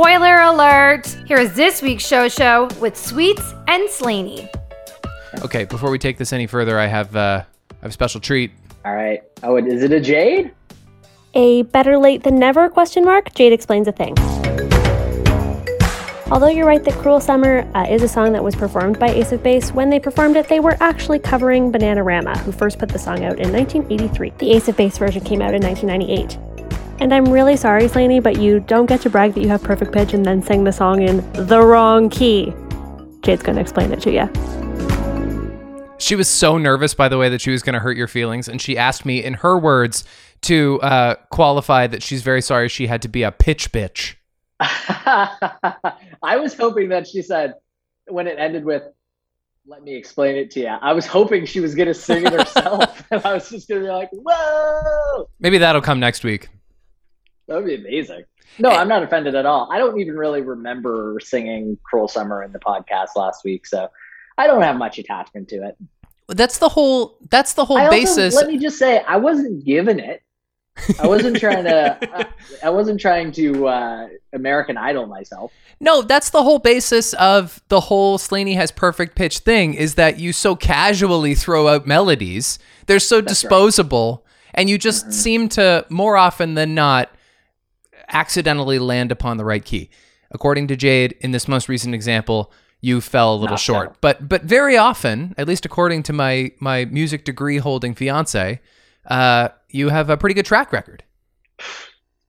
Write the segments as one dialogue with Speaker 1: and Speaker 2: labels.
Speaker 1: Spoiler alert! Here is this week's show show with Sweets and Slaney.
Speaker 2: Okay, before we take this any further, I have uh, I have a special treat.
Speaker 3: All right. Oh, is it a jade?
Speaker 4: A better late than never question mark? Jade explains a thing. Although you're right that Cruel Summer uh, is a song that was performed by Ace of Base, when they performed it, they were actually covering Bananarama, who first put the song out in 1983. The Ace of Base version came out in 1998. And I'm really sorry, Slaney, but you don't get to brag that you have perfect pitch and then sing the song in the wrong key. Jade's gonna explain it to you.
Speaker 2: She was so nervous, by the way, that she was going to hurt your feelings, and she asked me, in her words, to uh, qualify that she's very sorry she had to be a pitch bitch.
Speaker 3: I was hoping that she said when it ended with let me explain it to you. I was hoping she was gonna sing it herself. and I was just gonna be like, whoa.
Speaker 2: Maybe that'll come next week.
Speaker 3: That would be amazing. No, I'm not offended at all. I don't even really remember singing Cruel Summer in the podcast last week, so I don't have much attachment to it.
Speaker 2: That's the whole that's the whole
Speaker 3: I also-
Speaker 2: basis.
Speaker 3: let me just say, I wasn't given it. I wasn't trying to. I, I wasn't trying to uh, American Idol myself.
Speaker 2: No, that's the whole basis of the whole Slaney has perfect pitch thing is that you so casually throw out melodies. They're so disposable and you just
Speaker 3: Mm-hmm.
Speaker 2: seem to more often than not accidentally land upon the right key. According to Jade in this most recent example, you fell a little
Speaker 3: Not
Speaker 2: short. But but very often, at least according to my my music degree holding fiance, uh, you have a pretty good track record.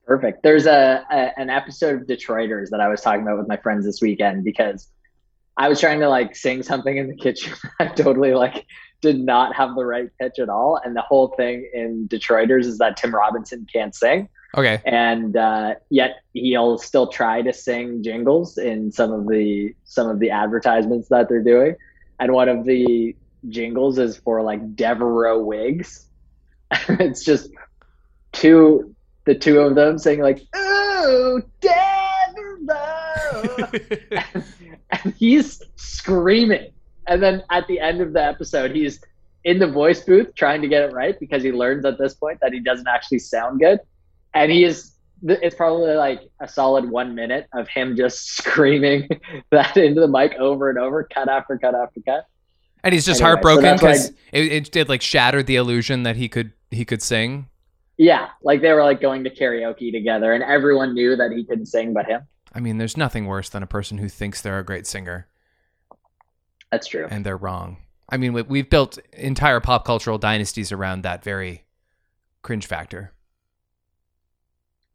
Speaker 3: Perfect. There's a, a an episode of Detroiters that I was talking about with my friends this weekend because I was trying to like sing something in the kitchen. I totally like did not have the right pitch at all, and the whole thing in Detroiters is that Tim Robinson can't sing,
Speaker 2: Okay.
Speaker 3: and uh, yet he'll still try to sing jingles in some of the some of the advertisements that they're doing, and one of the jingles is for like Devereaux wigs. it's just two the two of them saying like "Oh, Devereaux," and, and he's screaming. And then at the end of the episode, he's in the voice booth trying to get it right because he learns at this point that he doesn't actually sound good. And he is. It's probably like a solid one minute of him just screaming that into the mic over and over, cut after cut after cut.
Speaker 2: And he's just
Speaker 3: Anyway,
Speaker 2: heartbroken because it, it did like shatter the illusion that he could he could sing.
Speaker 3: Yeah, like they were like going to karaoke together, and everyone knew that he couldn't sing but him.
Speaker 2: I mean, there's nothing worse than a person who thinks they're a great singer
Speaker 3: That's true.
Speaker 2: and they're wrong. I mean, we've built entire pop cultural dynasties around that very cringe factor.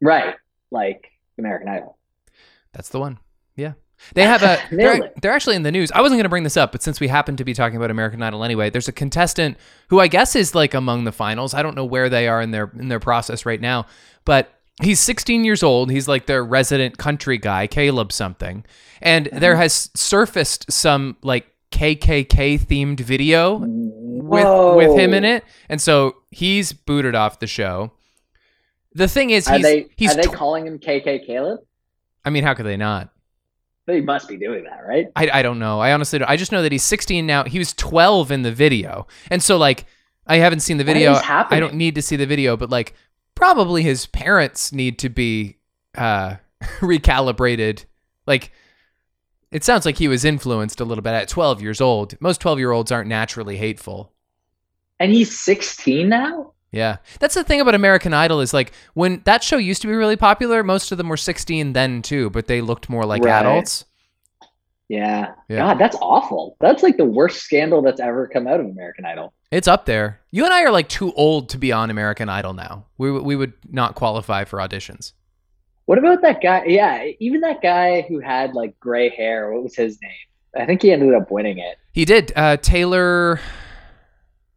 Speaker 3: Right, like American Idol.
Speaker 2: That's the one. Yeah. They have a they're, they're actually in the news. I wasn't going to bring this up, but since we happen to be talking about American Idol anyway, there's a contestant who I guess is like among the finals. I don't know where they are in their in their process right now, but he's 16 years old. He's like their resident country guy, Caleb something. And
Speaker 3: Mm-hmm.
Speaker 2: there has surfaced some like KKK themed video with with him in it. And so he's booted off the show. The thing is
Speaker 3: Are they
Speaker 2: he's
Speaker 3: are they
Speaker 2: tw-
Speaker 3: calling him KK Caleb?
Speaker 2: I mean, how could they not?
Speaker 3: They must be doing that, right?
Speaker 2: I, I don't know. I honestly don't. I just know that he's 16 now. He was 12 in the video. And so like I haven't seen the video. I don't need to see the video, but like probably his parents need to be uh recalibrated. Like it sounds like he was influenced a little bit at 12 years old. Most 12-year-olds aren't naturally hateful.
Speaker 3: And he's 16 now.
Speaker 2: Yeah. That's the thing about American Idol is like when that show used to be really popular, most of them were 16 then too, but they looked more like
Speaker 3: Right.
Speaker 2: adults.
Speaker 3: Yeah.
Speaker 2: Yeah.
Speaker 3: God, that's awful. That's like the worst scandal that's ever come out of American Idol.
Speaker 2: It's up there. You and I are like too old to be on American Idol now. We we would not qualify for auditions.
Speaker 3: What about that guy? Yeah, even that guy who had like gray hair. What was his name? I think he ended up winning it.
Speaker 2: He did. Uh, Taylor.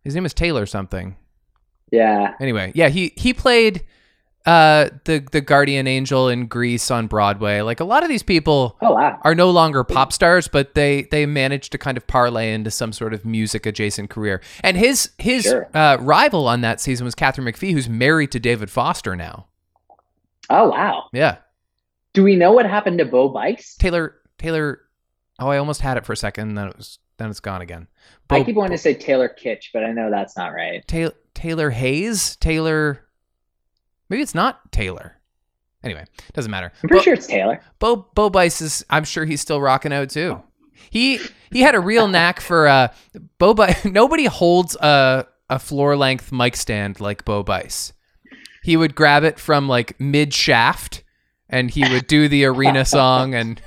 Speaker 2: His name is Taylor something.
Speaker 3: Yeah.
Speaker 2: Anyway, yeah, he he played uh the the guardian angel in Grease on Broadway. Like a lot of these people
Speaker 3: Oh wow.
Speaker 2: are no longer pop stars, but they they managed to kind of parlay into some sort of music adjacent career. And his his
Speaker 3: Sure.
Speaker 2: uh, rival on that season was Katharine McPhee, who's married to David Foster now.
Speaker 3: Oh wow.
Speaker 2: Yeah,
Speaker 3: Do we know what happened to Bo Bice?
Speaker 2: Taylor Taylor. Oh, I almost had it for a second, then it was then it's gone again.
Speaker 3: I keep wanting to say Taylor Kitsch, but I know that's not right.
Speaker 2: Taylor Taylor Hayes Taylor. Maybe it's not Taylor. Anyway, doesn't matter.
Speaker 3: I'm pretty
Speaker 2: Bo,
Speaker 3: sure it's Taylor.
Speaker 2: Bo Bo Bice is. I'm sure he's still rocking out too. He he had a real knack for uh Bo Bice. Nobody holds a a floor length mic stand like Bo Bice. He would grab it from like mid shaft, and he would do the arena song and.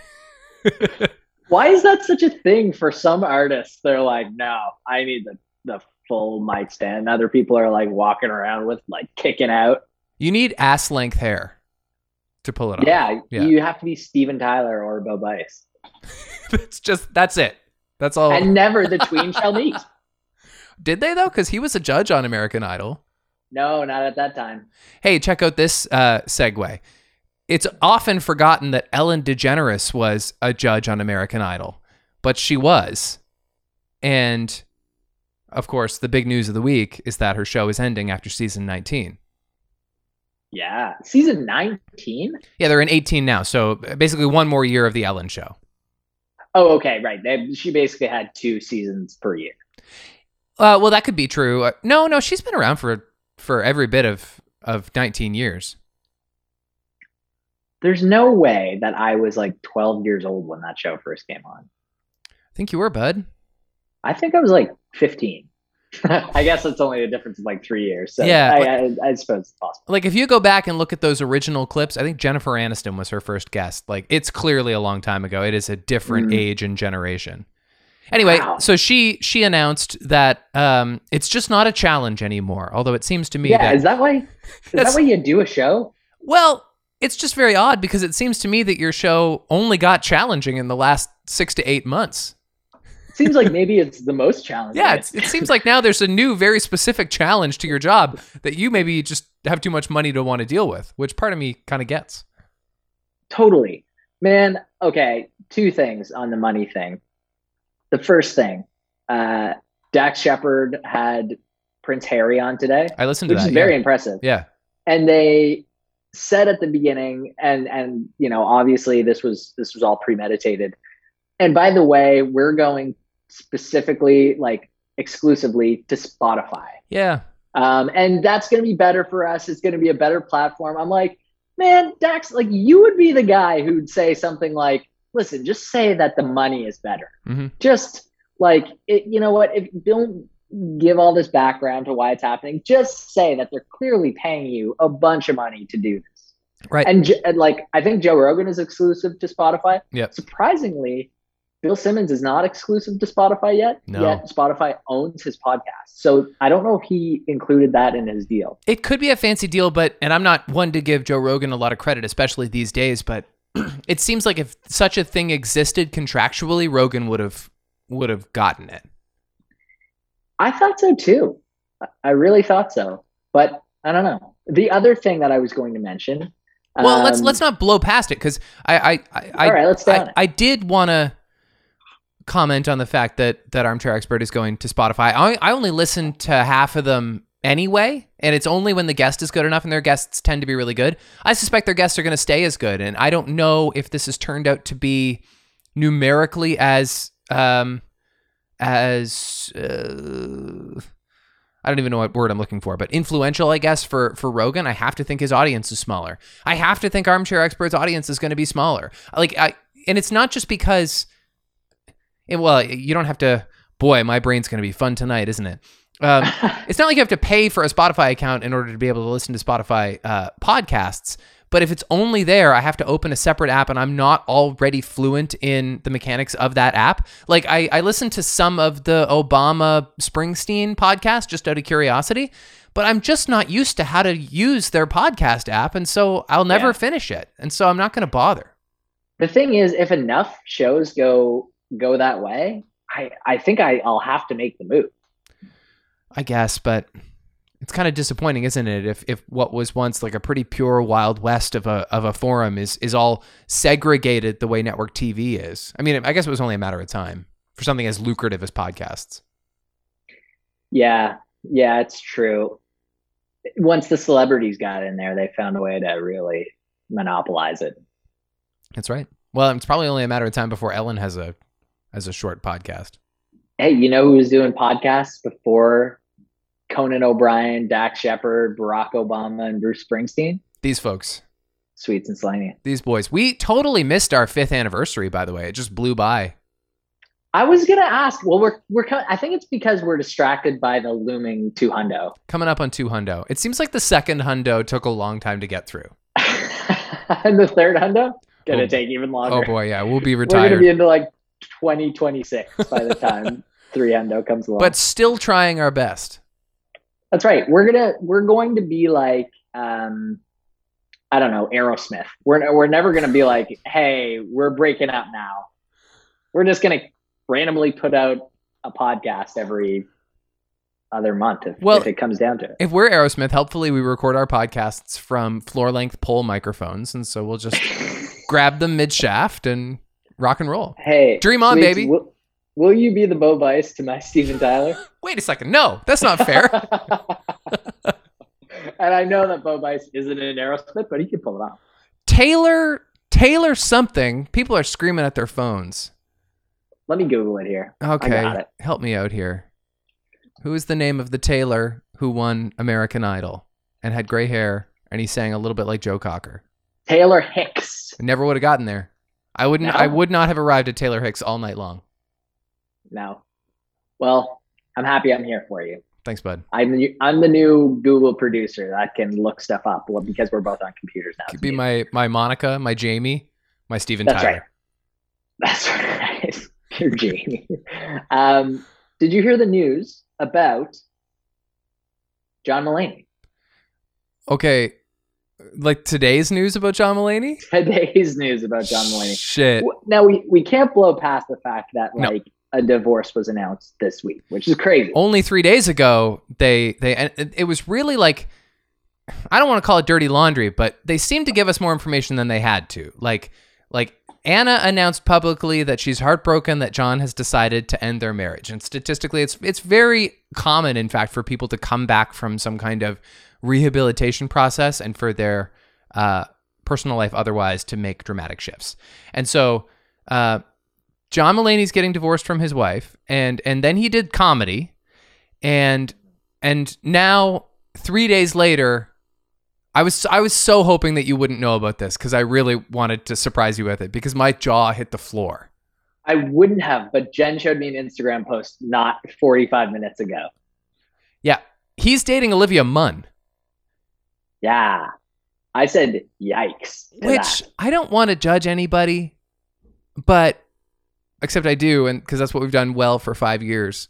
Speaker 3: Why is that such a thing for some artists? They're like, no, I need the, the full mic stand. Other people are like walking around with like kicking out.
Speaker 2: You need ass length hair to pull it off.
Speaker 3: Yeah,
Speaker 2: Yeah.
Speaker 3: you have to be Steven Tyler or Bo Bice.
Speaker 2: That's just that's it. That's all.
Speaker 3: And never the tween shall meet.
Speaker 2: Did they though? Because he was a judge on American Idol.
Speaker 3: No, not at that time.
Speaker 2: Hey, check out this uh, segue. It's often forgotten that Ellen DeGeneres was a judge on American Idol, but she was. And of course, the big news of the week is that her show is ending after season 19.
Speaker 3: Yeah. Season 19?
Speaker 2: Yeah, they're in 18 now. So basically, one more year of the Ellen show.
Speaker 3: Oh, okay, right. They, she basically had two seasons per year.
Speaker 2: Uh, well, that could be true. Uh, no, no, she's been around for for every bit of of 19 years.
Speaker 3: There's no way that I was like 12 years old when that show first came on.
Speaker 2: I think you were, bud.
Speaker 3: I think I was like 15. I guess it's only a difference of like three years. So
Speaker 2: Yeah,
Speaker 3: I,
Speaker 2: like-
Speaker 3: I, I suppose it's possible.
Speaker 2: Like if you go back and look at those original clips, I think Jennifer Aniston was her first guest. Like it's clearly a long time ago. It is a different
Speaker 3: Mm.
Speaker 2: age and generation. Anyway,
Speaker 3: Wow.
Speaker 2: so she she announced that um, it's just not a challenge anymore. Although it seems to me
Speaker 3: Yeah,
Speaker 2: that
Speaker 3: is that why? Is that why you do a show?
Speaker 2: well, it's just very odd because it seems to me that your show only got challenging in the last six to eight months.
Speaker 3: Seems like maybe it's the most challenging.
Speaker 2: Yeah, it's, it seems like now there's a new, very specific challenge to your job that you maybe just have too much money to want to deal with, which part of me kind of gets.
Speaker 3: totally, man. Okay, two things on the money thing. The first thing, uh, Dax Shepard had Prince Harry on today,
Speaker 2: I listened to
Speaker 3: which
Speaker 2: that.
Speaker 3: is very
Speaker 2: yeah.
Speaker 3: impressive.
Speaker 2: yeah.
Speaker 3: and they said at the beginning and and you know obviously this was this was all premeditated and by the way we're going specifically like exclusively to spotify
Speaker 2: Yeah.
Speaker 3: um, and that's going to be better for us it's going to be a better platform i'm like man dax like you would be the guy who'd say something like listen just say that the money is better
Speaker 2: Mm-hmm.
Speaker 3: just like it, you know what if don't give all this background to why it's happening just say that they're clearly paying you a bunch of money to do this
Speaker 2: Right.
Speaker 3: and, and like i think joe rogan is exclusive to spotify
Speaker 2: Yep.
Speaker 3: surprisingly bill simmons is not exclusive to spotify yet
Speaker 2: No.
Speaker 3: yet spotify owns his podcast so i don't know if he included that in his deal
Speaker 2: It could be a fancy deal, but and I'm not one to give Joe Rogan a lot of credit, especially these days, but it seems like if such a thing existed contractually, Rogan would have would have gotten it.
Speaker 3: I thought so too. I- really thought so, but I don't know. The other thing that I was going to mention.
Speaker 2: Well, let's
Speaker 3: um,
Speaker 2: let's not blow past it because I I I, I,
Speaker 3: right, let's
Speaker 2: I. I did want to comment on the fact that that Armchair Expert is going to Spotify. I I only listen to half of them anyway, and it's only when the guest is good enough, and their guests tend to be really good. I suspect their guests are going to stay as good, and I don't know if this has turned out to be numerically as um as uh, I don't even know what word I'm looking for, but influential, I guess, for for Rogan. I have to think his audience is smaller. I have to think Armchair Expert's audience is going to be smaller. Like I, and it's not just because. Eh, well, you don't have to. Boy, my brain's going to be fun tonight, isn't it? Um, it's not like you have to pay for a Spotify account in order to be able to listen to Spotify uh, podcasts. But if it's only there, I have to open a separate app, and I'm not already fluent in the mechanics of that app. Like I, I listened to some of the Obama Springsteen podcast just out of curiosity, but I'm just not used to how to use their podcast app, and so I'll never
Speaker 3: Yeah.
Speaker 2: finish it, and so I'm not going to bother.
Speaker 3: the thing is, if enough shows go go that way, I I think I I'll have to make the move.
Speaker 2: I guess, but it's kind of disappointing, isn't it? If if what was once like a pretty pure wild west of a of a forum is is all segregated the way network TV is. I mean, I guess it was only a matter of time for something as lucrative as podcasts.
Speaker 3: Yeah, yeah, it's true. Once the celebrities got in there, they found a way to really monopolize it.
Speaker 2: That's right. Well, it's probably only a matter of time before Ellen has a has a short podcast.
Speaker 3: Hey, you know who was doing podcasts before Conan O'Brien, Dax Shepard, Barack Obama, and Bruce Springsteen?
Speaker 2: These folks.
Speaker 3: Sweets and Slimy.
Speaker 2: These boys. We totally missed our fifth anniversary, by the way. It just blew by.
Speaker 3: I was gonna ask. Well, we're we're. I think it's because we're distracted by the looming two hundo.
Speaker 2: Coming up on two hundo. It seems like the second hundo took a long time to get through.
Speaker 3: and the third hundo gonna
Speaker 2: Oh.
Speaker 3: take even longer.
Speaker 2: Oh boy, yeah, we'll be retired.
Speaker 3: We're gonna be into like 2026 by the time 3endo comes along.
Speaker 2: but still trying our best.
Speaker 3: That's right. We're gonna we're going to be like um I don't know, Aerosmith. We're we're never gonna be like, hey, we're breaking up now. We're just gonna randomly put out a podcast every other month if,
Speaker 2: Well-
Speaker 3: if it comes down to it.
Speaker 2: If we're Aerosmith, helpfully we record our podcasts from floor length pole microphones, and so we'll just grab them mid shaft and rock and roll.
Speaker 3: hey,
Speaker 2: Dream on,
Speaker 3: Sweets,
Speaker 2: baby.
Speaker 3: Will, will you be the Bo Bice to my Steven Tyler?
Speaker 2: Wait a second, no, that's not fair.
Speaker 3: and I know that Bo Bice isn't an Aerosmith, but he can pull it off.
Speaker 2: Taylor, Taylor something. People are screaming at their phones.
Speaker 3: Let me Google it here.
Speaker 2: Okay,
Speaker 3: got it.
Speaker 2: help me out here. Who is the name of the Taylor who won American Idol and had gray hair and he sang a little bit like Joe Cocker?
Speaker 3: Taylor Hicks.
Speaker 2: Never would have gotten there. I wouldn't.
Speaker 3: No?
Speaker 2: I would not have arrived at Taylor Hicks all night long.
Speaker 3: No. Well, I'm happy I'm here for you.
Speaker 2: Thanks, bud.
Speaker 3: I'm the, I'm the new Google producer that can look stuff up because we're both on computers now.
Speaker 2: Could be my my Monica, my Jamie, my Steven
Speaker 3: That's
Speaker 2: Tyler.
Speaker 3: right. That's right. You're Jamie. Um, did you hear the news about John Mulaney?
Speaker 2: Okay, like today's news about John Mulaney.
Speaker 3: Today's news about John Mulaney.
Speaker 2: Shit.
Speaker 3: Now we, we can't blow past the fact that
Speaker 2: No.
Speaker 3: like a divorce was announced this week, which is crazy.
Speaker 2: Only three days ago, they they it was really like I don't want to call it dirty laundry, but they seemed to give us more information than they had to. Like like Anna announced publicly that she's heartbroken that John has decided to end their marriage. And statistically, it's it's very common, in fact, for people to come back from some kind of rehabilitation process and for their uh, personal life otherwise to make dramatic shifts. And so uh, John Mulaney's getting divorced from his wife, and and then he did comedy, and and now three days later, I was I was so hoping that you wouldn't know about this because I really wanted to surprise you with it because my jaw hit the floor.
Speaker 3: I wouldn't have, but Jen showed me an Instagram post not 45 minutes ago.
Speaker 2: Yeah, he's dating Olivia Munn,
Speaker 3: Yeah. I said yikes.
Speaker 2: which
Speaker 3: that.
Speaker 2: I don't want to judge anybody, but except I do, and because that's what we've done well for five years.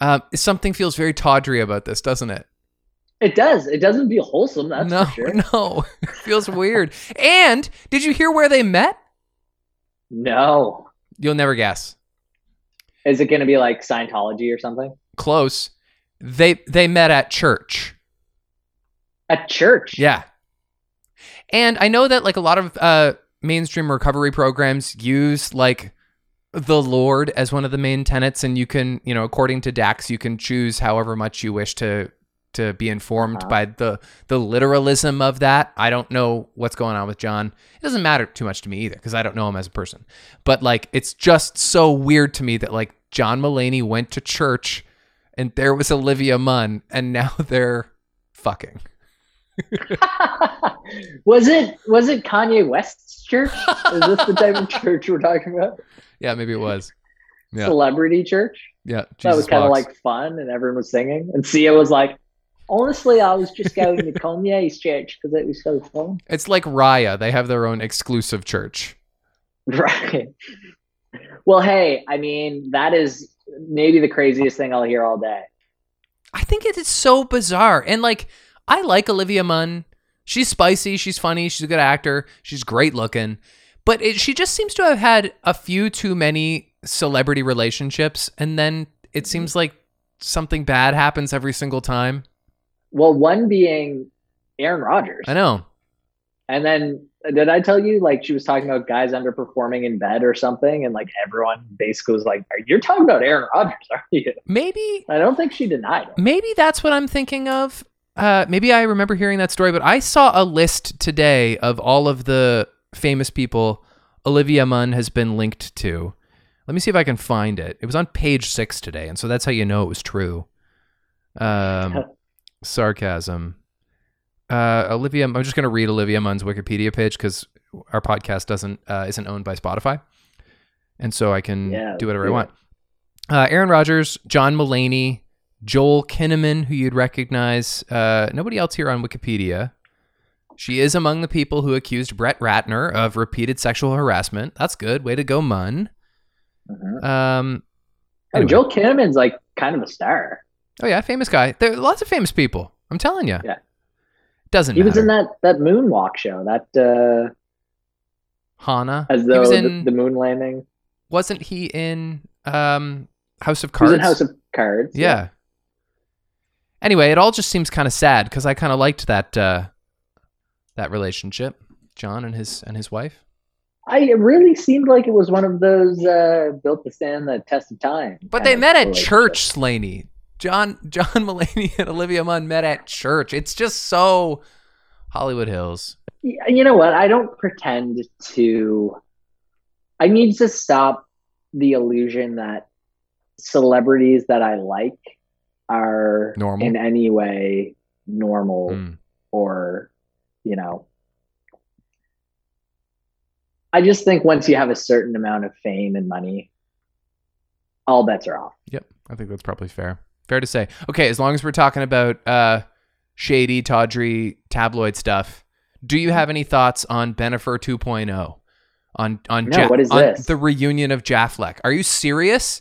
Speaker 2: Um, something feels very tawdry about this, doesn't it?
Speaker 3: It does. It doesn't feel wholesome, that's
Speaker 2: no,
Speaker 3: for sure.
Speaker 2: no, it feels weird. And did you hear where they met?
Speaker 3: No.
Speaker 2: You'll never guess.
Speaker 3: Is it going to be like Scientology or something?
Speaker 2: Close. They they met at church.
Speaker 3: At church.
Speaker 2: Yeah. And I know that like a lot of uh mainstream recovery programs use like the Lord as one of the main tenets and you can, you know, according to Dax, you can choose however much you wish to to be informed
Speaker 3: Uh-huh.
Speaker 2: by the the literalism of that. I don't know what's going on with John. It doesn't matter too much to me either because I don't know him as a person. But like it's just so weird to me that like John Mulaney went to church and there was Olivia Munn and now they're fucking.
Speaker 3: was it was it Kanye West's church? Is this the type of church we're talking about?
Speaker 2: Yeah, maybe it was. Yeah.
Speaker 3: Celebrity church?
Speaker 2: Yeah,
Speaker 3: that was kind of like fun and everyone was singing. And Sia was like, honestly, I was just going to Kanye's church because it was so fun.
Speaker 2: It's like Raya. They have their own exclusive church.
Speaker 3: Right. Well, hey, I mean, that is maybe the craziest thing I'll hear all day.
Speaker 2: I think it is so bizarre. And like, I like Olivia Munn. She's spicy. She's funny. She's a good actor. She's great looking. But it, she just seems to have had a few too many celebrity relationships. And then it mm-hmm. seems like something bad happens every single time.
Speaker 3: Well, one being Aaron Rodgers.
Speaker 2: I know.
Speaker 3: And then did I tell you like she was talking about guys underperforming in bed or something? And like everyone basically was like, You're talking about Aaron Rodgers, aren't you?
Speaker 2: Maybe
Speaker 3: I don't think she denied it.
Speaker 2: maybe that's what I'm thinking of. Uh, maybe I remember hearing that story, but I saw a list today of all of the famous people Olivia Munn has been linked to. Let me see if I can find it. It was on page six today, and so that's how you know it was true. Um, sarcasm. uh, Olivia. I'm just going to read Olivia Munn's Wikipedia page because our podcast doesn't uh, isn't owned by Spotify, and so I can
Speaker 3: Yeah,
Speaker 2: do whatever I want. Uh, Aaron Rodgers, John Mulaney, Joel Kinnaman, who you'd recognize. Uh, nobody else here on Wikipedia. She is among the people who accused Brett Ratner of repeated sexual harassment. That's good. Way to go, Munn.
Speaker 3: Mhm.
Speaker 2: Um,
Speaker 3: Oh,
Speaker 2: Anyway.
Speaker 3: Joel Kinnaman's like kind of a star.
Speaker 2: oh yeah, famous guy. There are lots of famous people. I'm telling you.
Speaker 3: Yeah.
Speaker 2: Doesn't
Speaker 3: He
Speaker 2: matter.
Speaker 3: was in that that moonwalk show. That uh,
Speaker 2: Hana.
Speaker 3: as
Speaker 2: he
Speaker 3: though
Speaker 2: was
Speaker 3: the,
Speaker 2: in.
Speaker 3: the moon landing.
Speaker 2: wasn't he in um, House of
Speaker 3: He was
Speaker 2: Cards?
Speaker 3: in House of Cards.
Speaker 2: yeah. Anyway, it all just seems kind of sad because I kind of liked that uh, that relationship, John and his and his wife.
Speaker 3: I it really seemed like it was one of those uh, built to stand the test of time.
Speaker 2: But they met at church, Slaney. John John Mulaney and Olivia Munn met at church. It's just so Hollywood Hills.
Speaker 3: You know what? I don't pretend to. I need to stop the illusion that celebrities that I like are
Speaker 2: Normal?
Speaker 3: in any way normal
Speaker 2: Mm.
Speaker 3: or, you know. I just think once you have a certain amount of fame and money, all bets are off.
Speaker 2: Yep, I think that's probably fair. Fair to say. Okay, as long as we're talking about uh, shady, tawdry tabloid stuff, do you have any thoughts on Bennifer 2.0? On on,
Speaker 3: No, what is
Speaker 2: on
Speaker 3: this?
Speaker 2: the reunion of Jaffleck? Are you serious?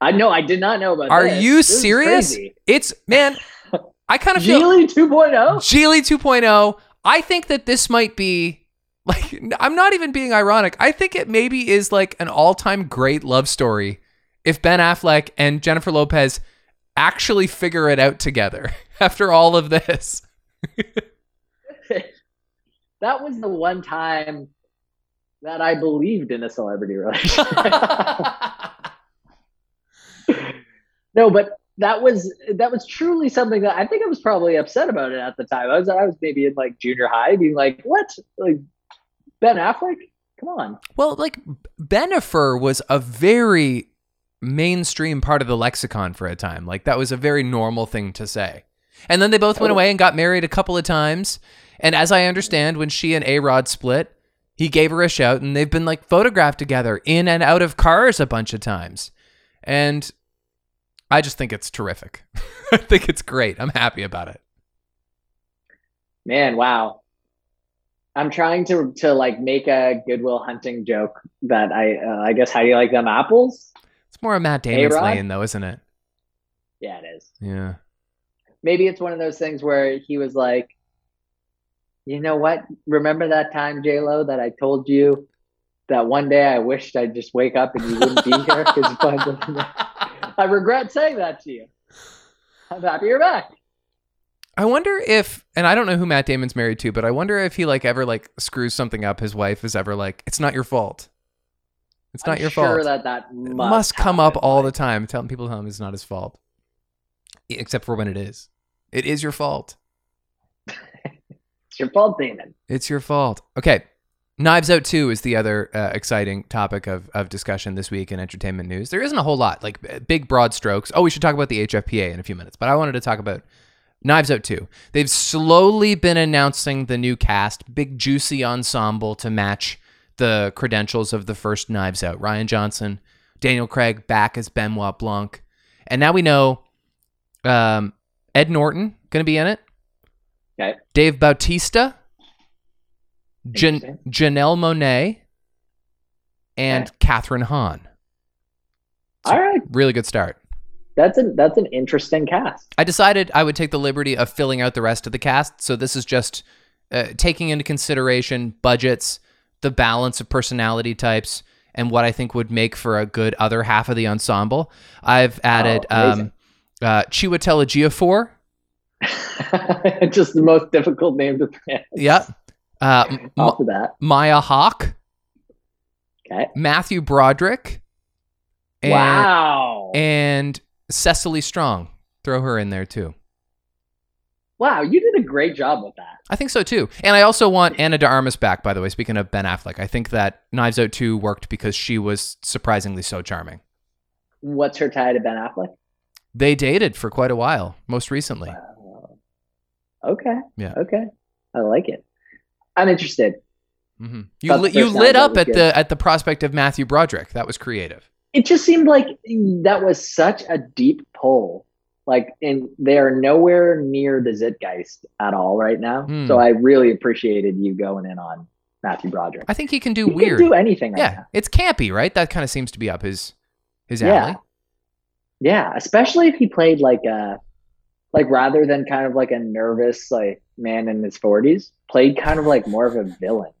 Speaker 3: I know I did not know about that.
Speaker 2: Are
Speaker 3: this.
Speaker 2: you
Speaker 3: This
Speaker 2: serious? It's man, I kind of feel
Speaker 3: Gigli 2.0?
Speaker 2: Gigli 2.0. I think that this might be like I'm not even being ironic. I think it maybe is like an all-time great love story if Ben Affleck and Jennifer Lopez actually figure it out together after all of this.
Speaker 3: that was the one time that I believed in a celebrity relationship. No, but that was that was truly something that I think I was probably upset about it at the time. I was I was maybe in like junior high, being like, "What? Like Ben Affleck? Come on!"
Speaker 2: well, like Bennifer was a very mainstream part of the lexicon for a time. Like that was a very normal thing to say. And then they both went away and got married a couple of times. And as I understand, when she and A Rod split, he gave her a shout and they've been like photographed together in and out of cars a bunch of times. And I just think it's terrific. I think it's great. I'm happy about it.
Speaker 3: Man, wow. I'm trying to to like make a Goodwill Hunting joke that I uh, I guess how do you like them apples?
Speaker 2: It's more a Matt Damon's
Speaker 3: A-Rod?
Speaker 2: lane, though, isn't it?
Speaker 3: Yeah, it is.
Speaker 2: Yeah.
Speaker 3: maybe it's one of those things where he was like, you know what? Remember that time, J Lo, that I told you that one day I wished I'd just wake up and you wouldn't be here. 'cause you find something I regret saying that to you. I'm happy you're back.
Speaker 2: I wonder if, and I don't know who Matt Damon's married to, but I wonder if he like ever like screws something up. His wife is ever like, "It's not your fault. It's not
Speaker 3: I'm
Speaker 2: your
Speaker 3: sure
Speaker 2: fault."
Speaker 3: that that must,
Speaker 2: must come up
Speaker 3: happen,
Speaker 2: all
Speaker 3: like-
Speaker 2: the time. Telling people tell him it's not his fault, except for when it is. It is your fault.
Speaker 3: It's your fault, Damon.
Speaker 2: It's your fault. Okay. Knives Out 2 is the other uh, exciting topic of, of discussion this week in entertainment news. There isn't a whole lot, like big broad strokes. Oh, we should talk about the HFPA in a few minutes, but I wanted to talk about Knives Out 2. They've slowly been announcing the new cast, big juicy ensemble to match the credentials of the first Knives Out. Rian Johnson, Daniel Craig back as Benoit Blanc. And now we know um, Ed Norton going to be in it.
Speaker 3: Okay.
Speaker 2: Dave Bautista, Jan- Janelle Monáe, and
Speaker 3: Okay.
Speaker 2: Kathryn Hahn.
Speaker 3: All right.
Speaker 2: Really good start.
Speaker 3: That's a that's an interesting cast.
Speaker 2: I decided I would take the liberty of filling out the rest of the cast. So this is just uh, taking into consideration budgets, the balance of personality types, and what I think would make for a good other half of the ensemble. I've added
Speaker 3: Oh,
Speaker 2: um, uh, Chiwetel Ejiofor.
Speaker 3: just the most difficult name to pronounce.
Speaker 2: Yeah. Uh,
Speaker 3: Off that.
Speaker 2: Maya Hawke,
Speaker 3: Okay.
Speaker 2: Matthew Broderick, and,
Speaker 3: wow.
Speaker 2: and Cecily Strong. Throw her in there too.
Speaker 3: wow, you did a great job with that.
Speaker 2: I think so too. And I also want Ana de Armas back, by the way, speaking of Ben Affleck. I think that Knives Out 2 worked because she was surprisingly so charming.
Speaker 3: What's her tie to Ben Affleck?
Speaker 2: They dated for quite a while, most recently.
Speaker 3: Wow. Okay.
Speaker 2: Yeah.
Speaker 3: Okay. I like it. I'm interested.
Speaker 2: hmm You lit, you lit up at
Speaker 3: good.
Speaker 2: the at the prospect of Matthew Broderick. That was creative.
Speaker 3: It just seemed like that was such a deep pull. Like, and they are nowhere near the Zeitgeist at all right now.
Speaker 2: Hmm.
Speaker 3: So I really appreciated you going in on Matthew Broderick.
Speaker 2: I think he can do
Speaker 3: he
Speaker 2: weird.
Speaker 3: can do anything right
Speaker 2: yeah,
Speaker 3: now.
Speaker 2: it's campy, right? That kind of seems to be up his his
Speaker 3: Yeah.
Speaker 2: alley.
Speaker 3: Yeah, especially if he played like a like rather than kind of like a nervous like man in his forties, played kind of like more of a villain.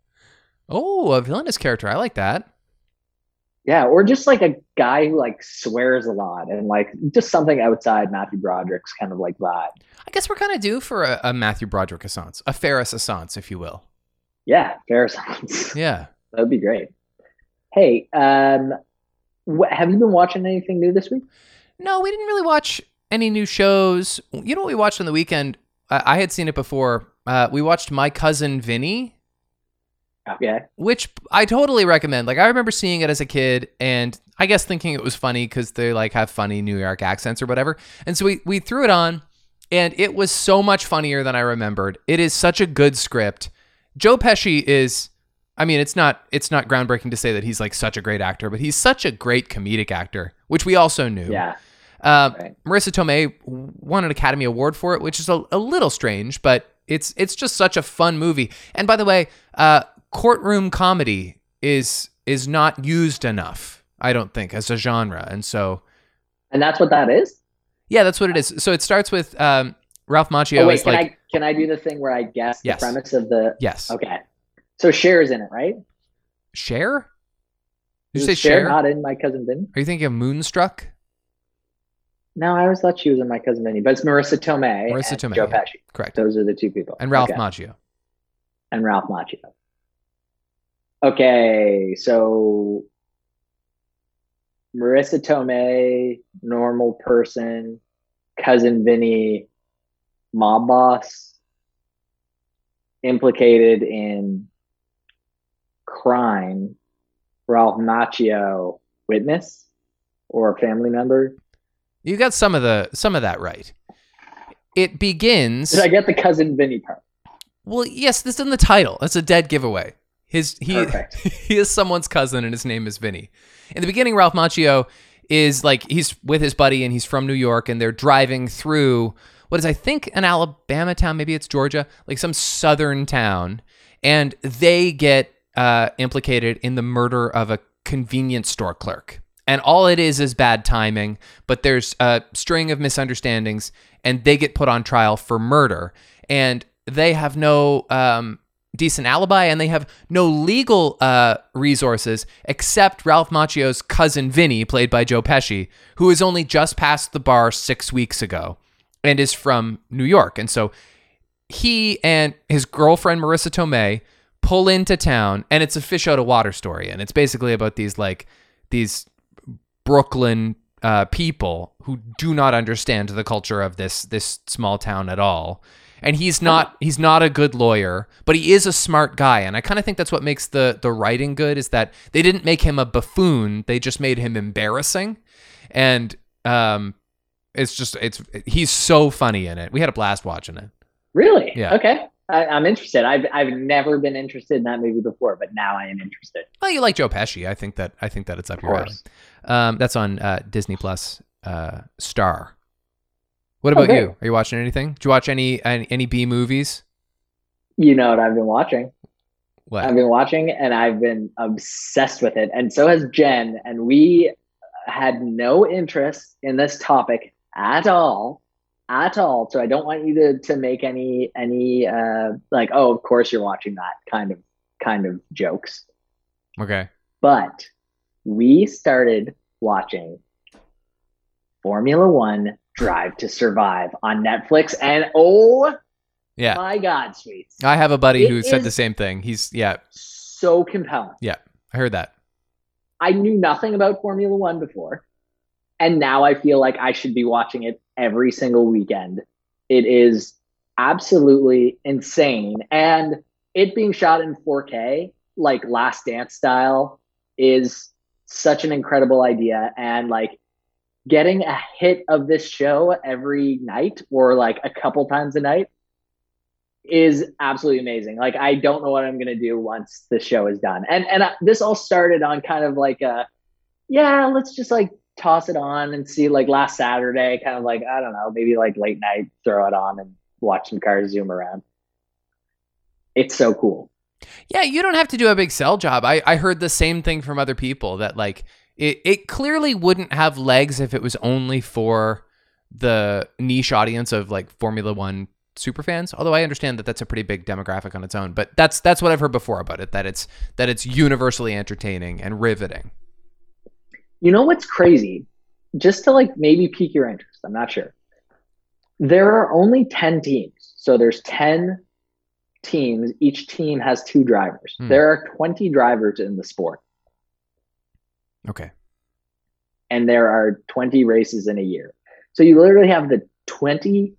Speaker 2: Oh, a villainous character. I like that.
Speaker 3: Yeah, or just like a guy who like swears a lot and like just something outside Matthew Broderick's kind of like vibe.
Speaker 2: I guess we're kind of due for a, a Matthew Broderick Assance, a Ferris Assance, if you will.
Speaker 3: Yeah, Ferris sounds.
Speaker 2: Yeah.
Speaker 3: that would be great. Hey, um, wh- have you been watching anything new this week?
Speaker 2: No, we didn't really watch any new shows. You know what we watched on the weekend? I, I had seen it before. Uh, we watched My Cousin Vinny,
Speaker 3: Yeah,
Speaker 2: which I totally recommend. Like I remember seeing it as a kid, and I guess thinking it was funny because they like have funny New York accents or whatever. And so we we threw it on, and it was so much funnier than I remembered. It is such a good script. Joe Pesci is. I mean, it's not it's not groundbreaking to say that he's like such a great actor, but he's such a great comedic actor, which we also knew.
Speaker 3: yeah.
Speaker 2: Uh,
Speaker 3: Right.
Speaker 2: Marisa Tomei won an Academy Award for it, which is a, a little strange, but it's it's just such a fun movie. And by the way, uh, courtroom comedy is is not used enough, I don't think, as a genre. And so,
Speaker 3: And that's what that is.
Speaker 2: yeah, that's what it is. So it starts with um, Ralph Macchio
Speaker 3: oh wait,
Speaker 2: is
Speaker 3: can
Speaker 2: like,
Speaker 3: I can I do the thing where I guess the premise of the?
Speaker 2: yes,
Speaker 3: Okay, so Cher's in it, right?
Speaker 2: Cher. Did you say
Speaker 3: Cher
Speaker 2: Cher?
Speaker 3: not in My Cousin Vinny?
Speaker 2: Are you thinking of Moonstruck?
Speaker 3: No, I always thought she was in My Cousin Vinny, but it's Marisa Tomei
Speaker 2: Marisa
Speaker 3: and
Speaker 2: Tomei,
Speaker 3: Joe. Pesci.
Speaker 2: Correct.
Speaker 3: Those are the two people.
Speaker 2: And Ralph
Speaker 3: Okay.
Speaker 2: Macchio.
Speaker 3: and Ralph Macchio. Okay, so Marisa Tomei, normal person, cousin Vinny, mob boss, implicated in crime. Ralph Macchio, witness or family member.
Speaker 2: You got some of the some of that right. It begins.
Speaker 3: Did I get the cousin Vinny part?
Speaker 2: Well, yes, this is in the title. That's a dead giveaway. His he
Speaker 3: Perfect.
Speaker 2: he is someone's cousin, and his name is Vinny. In the beginning, Ralph Macchio is like he's with his buddy, and he's from New York, and they're driving through what is I think an Alabama town, maybe it's Georgia, like some southern town, and they get uh, implicated in the murder of a convenience store clerk. And all it is is bad timing, but there's a string of misunderstandings, and they get put on trial for murder. And they have no um, decent alibi, and they have no legal uh, resources except Ralph Macchio's cousin Vinny, played by Joe Pesci, who has only just passed the bar six weeks ago and is from New York. And so he and his girlfriend Marisa Tomei pull into town, and it's a fish out of water story, and it's basically about these like these Brooklyn uh, people who do not understand the culture of this this small town at all. And he's not he's not a good lawyer, but he is a smart guy, and I kind of think that's what makes the the writing good is that they didn't make him a buffoon, they just made him embarrassing, and um, it's just it's he's so funny in it. We had a blast watching it.
Speaker 3: Really?
Speaker 2: Yeah.
Speaker 3: Okay. I, I'm interested. I've I've never been interested in that movie before, but now I am interested.
Speaker 2: Well, you like Joe Pesci. I think that I think that it's up your alley. Um, that's on uh, Disney Plus. Uh, Star. What about you? Are you watching anything? Did you watch any any, any B movies?
Speaker 3: You know what I've been watching?
Speaker 2: What?
Speaker 3: I've been watching and I've been obsessed with it. And so has Jen. And we had no interest in this topic at all. At all. So I don't want you to to make any any uh like, oh, of course you're watching that kind of kind of jokes.
Speaker 2: okay.
Speaker 3: But we started watching Formula One Drive to Survive on Netflix. And oh
Speaker 2: Yeah.
Speaker 3: my God, sweets.
Speaker 2: I have a buddy
Speaker 3: It
Speaker 2: who said the same thing. He's yeah.
Speaker 3: So compelling. Yeah.
Speaker 2: I heard that.
Speaker 3: I knew nothing about Formula One before, and now I feel like I should be watching it every single weekend. It is absolutely insane, and it being shot in 4K, like Last Dance style, is such an incredible idea. And like getting a hit of this show every night, or like a couple times a night, is absolutely amazing. Like I don't know what I'm gonna do once the show is done. And and I, this all started on kind of like a, yeah, let's just like toss it on and see. Like last Saturday, kind of like I don't know, maybe like late night, throw it on and watch some cars zoom around. It's so cool.
Speaker 2: Yeah, you don't have to do a big sell job. I, I heard the same thing from other people that like it, it clearly wouldn't have legs if it was only for the niche audience of like Formula One super fans. Although I understand that that's a pretty big demographic on its own, but that's that's what I've heard before about it. That it's that it's universally entertaining and riveting.
Speaker 3: You know what's crazy? Just to like maybe pique your interest, I'm not sure. There are only 10 teams. So there's 10 teams. Each team has two drivers.
Speaker 2: Hmm.
Speaker 3: There are 20 drivers in the sport,
Speaker 2: Okay.
Speaker 3: and there are 20 races in a year. So you literally have the 20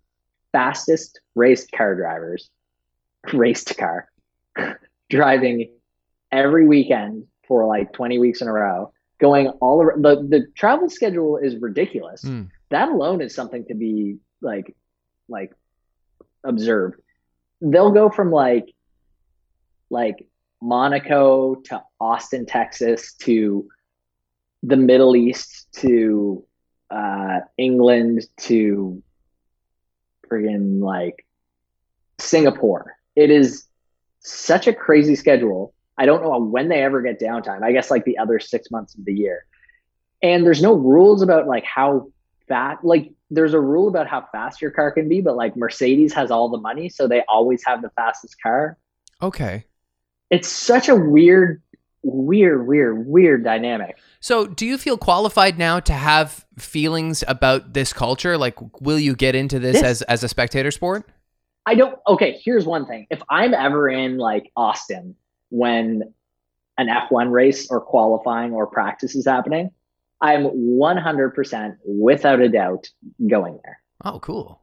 Speaker 3: fastest race car drivers, raced car, driving every weekend for like 20 weeks in a row, going all around. The, the travel schedule is ridiculous.
Speaker 2: Hmm.
Speaker 3: That alone is something to be like, like observed. They'll go from like, like Monaco to Austin, Texas to the Middle East to uh, England to friggin' like Singapore. It is such a crazy schedule. I don't know when they ever get downtime. I guess like the other six months of the year. And there's no rules about like how fast, like there's a rule about how fast your car can be, but like Mercedes has all the money, so they always have the fastest car.
Speaker 2: Okay.
Speaker 3: It's such a weird, weird, weird, weird dynamic.
Speaker 2: So, do you feel qualified now to have feelings about this culture? Like, will you get into this,
Speaker 3: This-
Speaker 2: as as a spectator sport?
Speaker 3: I don't. Okay, here's one thing. If I'm ever in like Austin when an F1 race or qualifying or practice is happening, I'm 100% without a doubt going there.
Speaker 2: Oh, cool.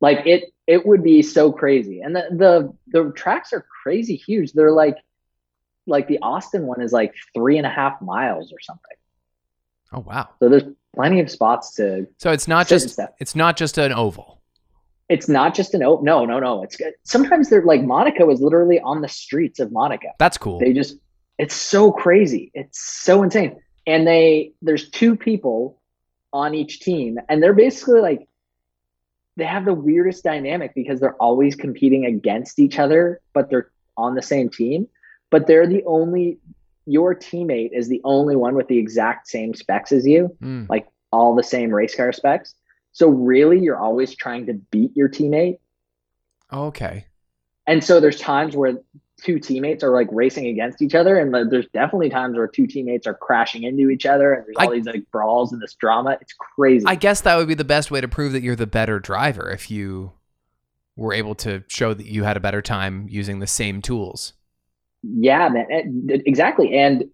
Speaker 3: Like it, it would be so crazy. And the the the tracks are crazy huge. They're like, like the Austin one is like three and a half miles or something.
Speaker 2: Oh, wow.
Speaker 3: So there's plenty of spots to.
Speaker 2: So it's not just it's not just an oval.
Speaker 3: It's not just an open. No, no, no. It's good. Sometimes they're like Monaco is literally on the streets of Monaco.
Speaker 2: That's cool.
Speaker 3: They just it's so crazy. It's so insane. And they there's two people on each team and they're basically like they have the weirdest dynamic because they're always competing against each other, but they're on the same team, but they're the only your teammate is the only one with the exact same specs as you,
Speaker 2: Mm.
Speaker 3: like all the same race car specs. So really you're always trying to beat your teammate oh,
Speaker 2: Okay.
Speaker 3: and so there's times where two teammates are like racing against each other, and there's definitely times where two teammates are crashing into each other, and there's all
Speaker 2: I-
Speaker 3: these like brawls and this drama. It's crazy.
Speaker 2: I guess that would be the best way to prove that you're the better driver if you were able to show that you had a better time using the same tools.
Speaker 3: yeah, man, eh, exactly. And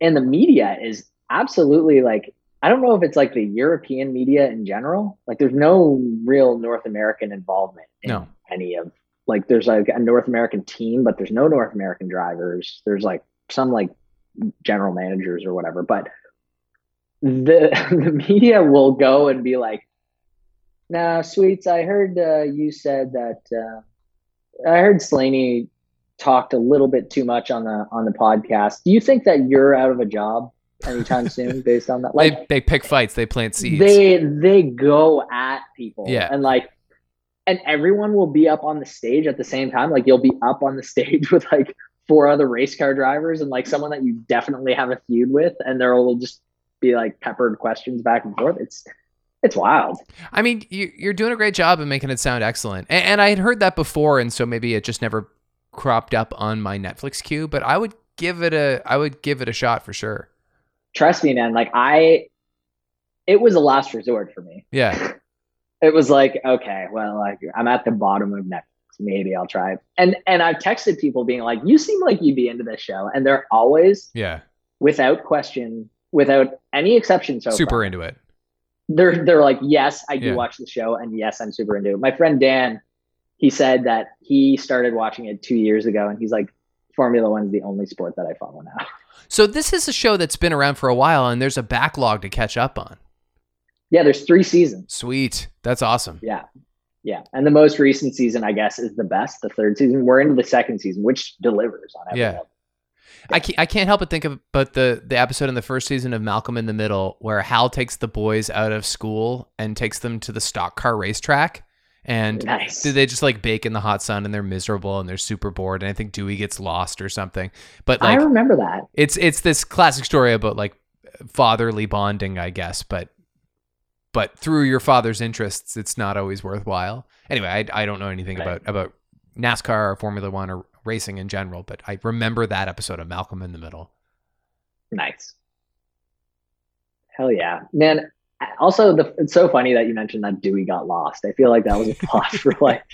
Speaker 3: and the media is absolutely like I don't know if it's like the European media in general. Like there's no real North American involvement in
Speaker 2: No.
Speaker 3: any of like there's like a North American team, but there's no North American drivers. There's like some like general managers or whatever. But the the media will go and be like, "Nah, sweets. I heard uh, you said that. Uh, I heard Slaney talked a little bit too much on the on the podcast. Do you think that you're out of a job anytime soon based on that? Like
Speaker 2: they they pick fights, they plant seeds.
Speaker 3: they they go at people
Speaker 2: Yeah.
Speaker 3: and like and everyone will be up on the stage at the same time like you'll be up on the stage with like four other race car drivers and like someone that you definitely have a feud with and there will just be like peppered questions back and forth it's it's wild
Speaker 2: I mean, you, you're doing a great job of making it sound excellent. And, and I had heard that before, and so maybe it just never cropped up on my Netflix queue. But I would give it a, I would give it a shot for sure.
Speaker 3: Trust me man like i it was a last resort for me.
Speaker 2: Yeah,
Speaker 3: it was like okay well like i'm at the bottom of netflix. Maybe i'll try. It and and i've texted people being like you seem like you'd be into this show. And they're always
Speaker 2: yeah,
Speaker 3: without question without any exception so
Speaker 2: super
Speaker 3: far,
Speaker 2: into it.
Speaker 3: they're they're like yes i do
Speaker 2: Yeah.
Speaker 3: watch the show and yes i'm super into it. My friend dan he said that he started watching it two years ago and he's like formula one's the only sport that i follow now
Speaker 2: So this is a show that's been around for a while, and there's a backlog to catch up on.
Speaker 3: yeah there's three seasons
Speaker 2: Sweet, that's awesome.
Speaker 3: yeah Yeah, and the most recent season, I guess, is the best. The third season. We're into the second season, which delivers on every
Speaker 2: Yeah.
Speaker 3: level.
Speaker 2: I can't, I can't help but think of but the the episode in the first season of Malcolm in the Middle where Hal takes the boys out of school and takes them to the stock car racetrack and
Speaker 3: Nice.
Speaker 2: they just like bake in the hot sun and they're miserable and they're super bored and I think Dewey gets lost or something. But
Speaker 3: I
Speaker 2: like
Speaker 3: remember that.
Speaker 2: it's it's this classic story about like fatherly bonding, I guess, but but through your father's interests, it's not always worthwhile. Anyway, I, I don't know anything
Speaker 3: Right.
Speaker 2: about about NASCAR or Formula One or racing in general, but I remember that episode of Malcolm in the Middle.
Speaker 3: Nice. Hell yeah, man. Also, the, it's so funny that you mentioned that Dewey got lost. I feel like that was a plot for like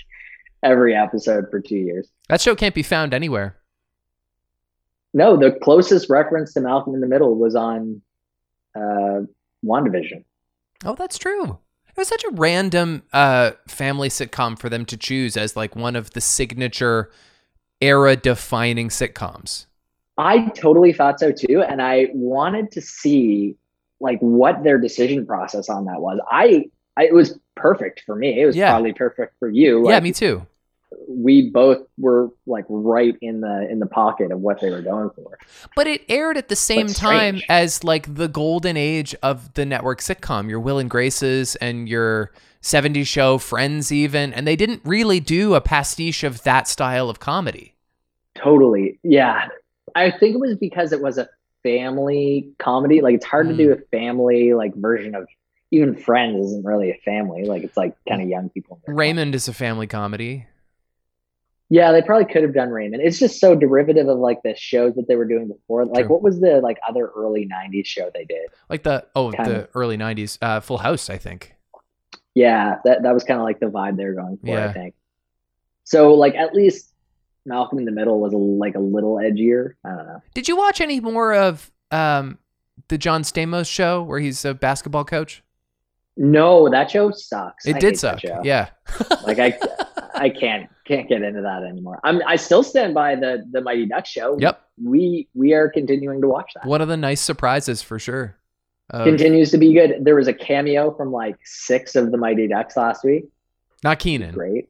Speaker 3: every episode for two years.
Speaker 2: That show can't be found anywhere.
Speaker 3: No, the closest reference to Malcolm in the Middle was on uh, WandaVision.
Speaker 2: Oh, that's true. It was such a random uh, family sitcom for them to choose as like one of the signature era defining sitcoms.
Speaker 3: I totally thought so too, and I wanted to see like what their decision process on that was. I, I it was perfect for me. It was
Speaker 2: Yeah.
Speaker 3: probably perfect for you.
Speaker 2: yeah, me too.
Speaker 3: we both were like right in the in the pocket of what they were going for.
Speaker 2: But it aired at the same time as like the golden age of the network sitcom, your Will and Graces and your 70s show, Friends, even. And they didn't really do a pastiche of that style of comedy.
Speaker 3: Totally. Yeah. I think it was because it was a family comedy. Like it's hard
Speaker 2: Mm.
Speaker 3: to do a family like version of even Friends isn't really a family. Like it's like kind of young people.
Speaker 2: Raymond is a family comedy.
Speaker 3: Yeah, they probably could have done Raymond. It's just so derivative of like the shows that they were doing before. Like
Speaker 2: True.
Speaker 3: what was the like other early '90s show they did?
Speaker 2: Like the, oh,
Speaker 3: Kind
Speaker 2: the
Speaker 3: of.
Speaker 2: early 90s. Uh, Full House, I think.
Speaker 3: Yeah, that that was kind of like the vibe they were going for.
Speaker 2: Yeah.
Speaker 3: I think. So like at least Malcolm in the Middle was a, like a little edgier. I don't know.
Speaker 2: Did you watch any more of um, the John Stamos show where he's a basketball coach?
Speaker 3: No, that show sucks.
Speaker 2: It
Speaker 3: I
Speaker 2: did suck. Yeah.
Speaker 3: Like I, I can't can't get into that anymore. I'm I still stand by the the Mighty Ducks show.
Speaker 2: Yep.
Speaker 3: We we are continuing to watch that.
Speaker 2: One of the nice surprises for sure.
Speaker 3: Continues to be good. There was a cameo from like six of the Mighty Ducks last week.
Speaker 2: not Kenan.
Speaker 3: Great.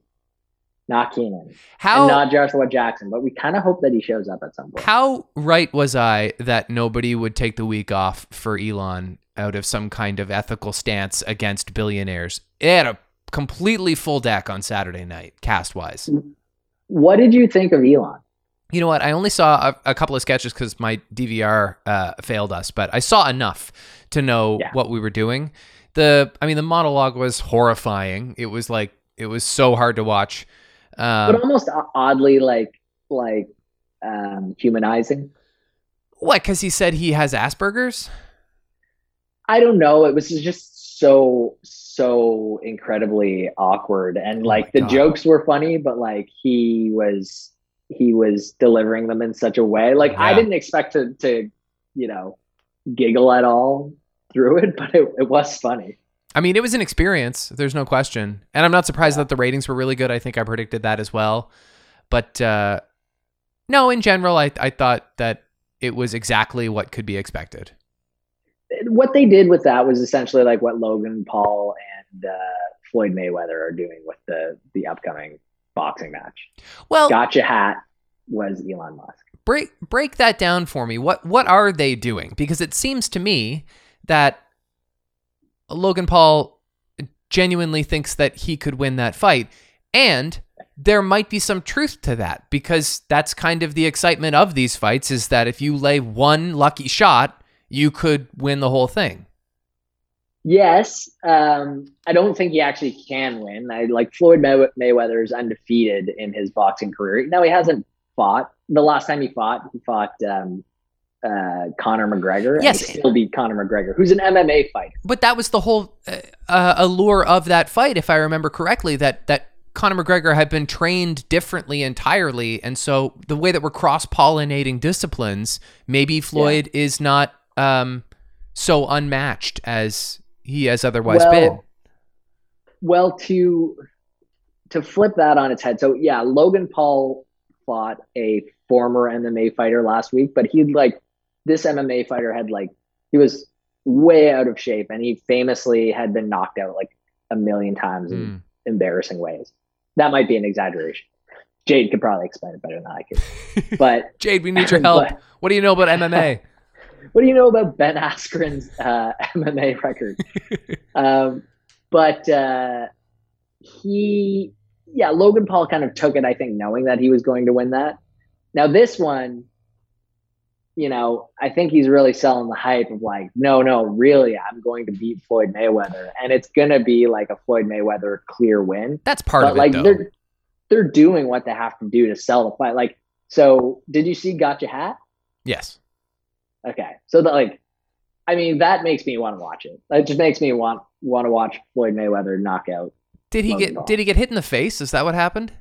Speaker 3: Not Kenan.
Speaker 2: How
Speaker 3: and not Joshua Jackson, but we kind of hope that he shows up at some point.
Speaker 2: How right was I that nobody would take the week off for Elon out of some kind of ethical stance against billionaires? It had a completely full deck on Saturday night, cast wise.
Speaker 3: What did you think of Elon?
Speaker 2: You know what? I only saw a, a couple of sketches because my DVR uh, failed us, but I saw enough to know
Speaker 3: Yeah.
Speaker 2: what we were doing. The, I mean, the monologue was horrifying. It was like it was so hard to watch. Um,
Speaker 3: but almost oddly like like um humanizing.
Speaker 2: what? Because he said he has Asperger's.
Speaker 3: I don't know. It was just so so incredibly awkward, and
Speaker 2: Oh
Speaker 3: like
Speaker 2: my
Speaker 3: the
Speaker 2: God.
Speaker 3: jokes were funny, but like he was he was delivering them in such a way. Like I didn't expect to to you know giggle at all through it, but it, it was funny.
Speaker 2: I mean, it was an experience. There's no question, and I'm not surprised that the ratings were really good. I think I predicted that as well. But uh, no, in general, I I thought that it was exactly what could be expected.
Speaker 3: What they did with that was essentially like what Logan Paul and uh, Floyd Mayweather are doing with the the upcoming boxing match.
Speaker 2: Well,
Speaker 3: Gotcha hat was Elon Musk.
Speaker 2: break break that down for me. What what are they doing? Because it seems to me that Logan Paul genuinely thinks that he could win that fight, and there might be some truth to that because that's kind of the excitement of these fights is that if you lay one lucky shot, you could win the whole thing.
Speaker 3: Yes, um, I don't think he actually can win. I like Floyd May- Mayweather is undefeated in his boxing career. Now he hasn't fought. The last time he fought, he fought um, uh, Conor McGregor.
Speaker 2: Yes.
Speaker 3: and still beat Conor McGregor, who's an MMA fighter.
Speaker 2: But that was the whole uh, uh, allure of that fight, if I remember correctly. That that Conor McGregor had been trained differently entirely, and so the way that we're cross pollinating disciplines, maybe Floyd is not um, so unmatched as he has otherwise
Speaker 3: Well,
Speaker 2: been.
Speaker 3: Well, to to flip that on its head, so yeah, Logan Paul fought a former MMA fighter last week, but he'd like this MMA fighter had like he was way out of shape, and he famously had been knocked out like a million times in,
Speaker 2: Mm.
Speaker 3: embarrassing ways. That might be an exaggeration. Jade could probably explain it better than I could. But
Speaker 2: Jade, we need your help.
Speaker 3: But-
Speaker 2: what do you know about MMA?
Speaker 3: what do you know about Ben Askren's uh, MMA record? um, but uh, he, yeah, Logan Paul kind of took it, I think, knowing that he was going to win that. Now, this one, you know, I think he's really selling the hype of like, no, no, really, I'm going to beat Floyd Mayweather, and it's gonna be like a Floyd Mayweather clear win.
Speaker 2: That's part
Speaker 3: but
Speaker 2: of it,
Speaker 3: like
Speaker 2: though.
Speaker 3: they're they're doing what they have to do to sell the fight. Like, so did you see Gotcha Hat?
Speaker 2: Yes.
Speaker 3: Okay, so that like, I mean, that makes me want to watch it. That just makes me want want to watch Floyd Mayweather knockout.
Speaker 2: Did he
Speaker 3: Logan
Speaker 2: get
Speaker 3: Paul.
Speaker 2: Did he get hit in the face? Is that what happened?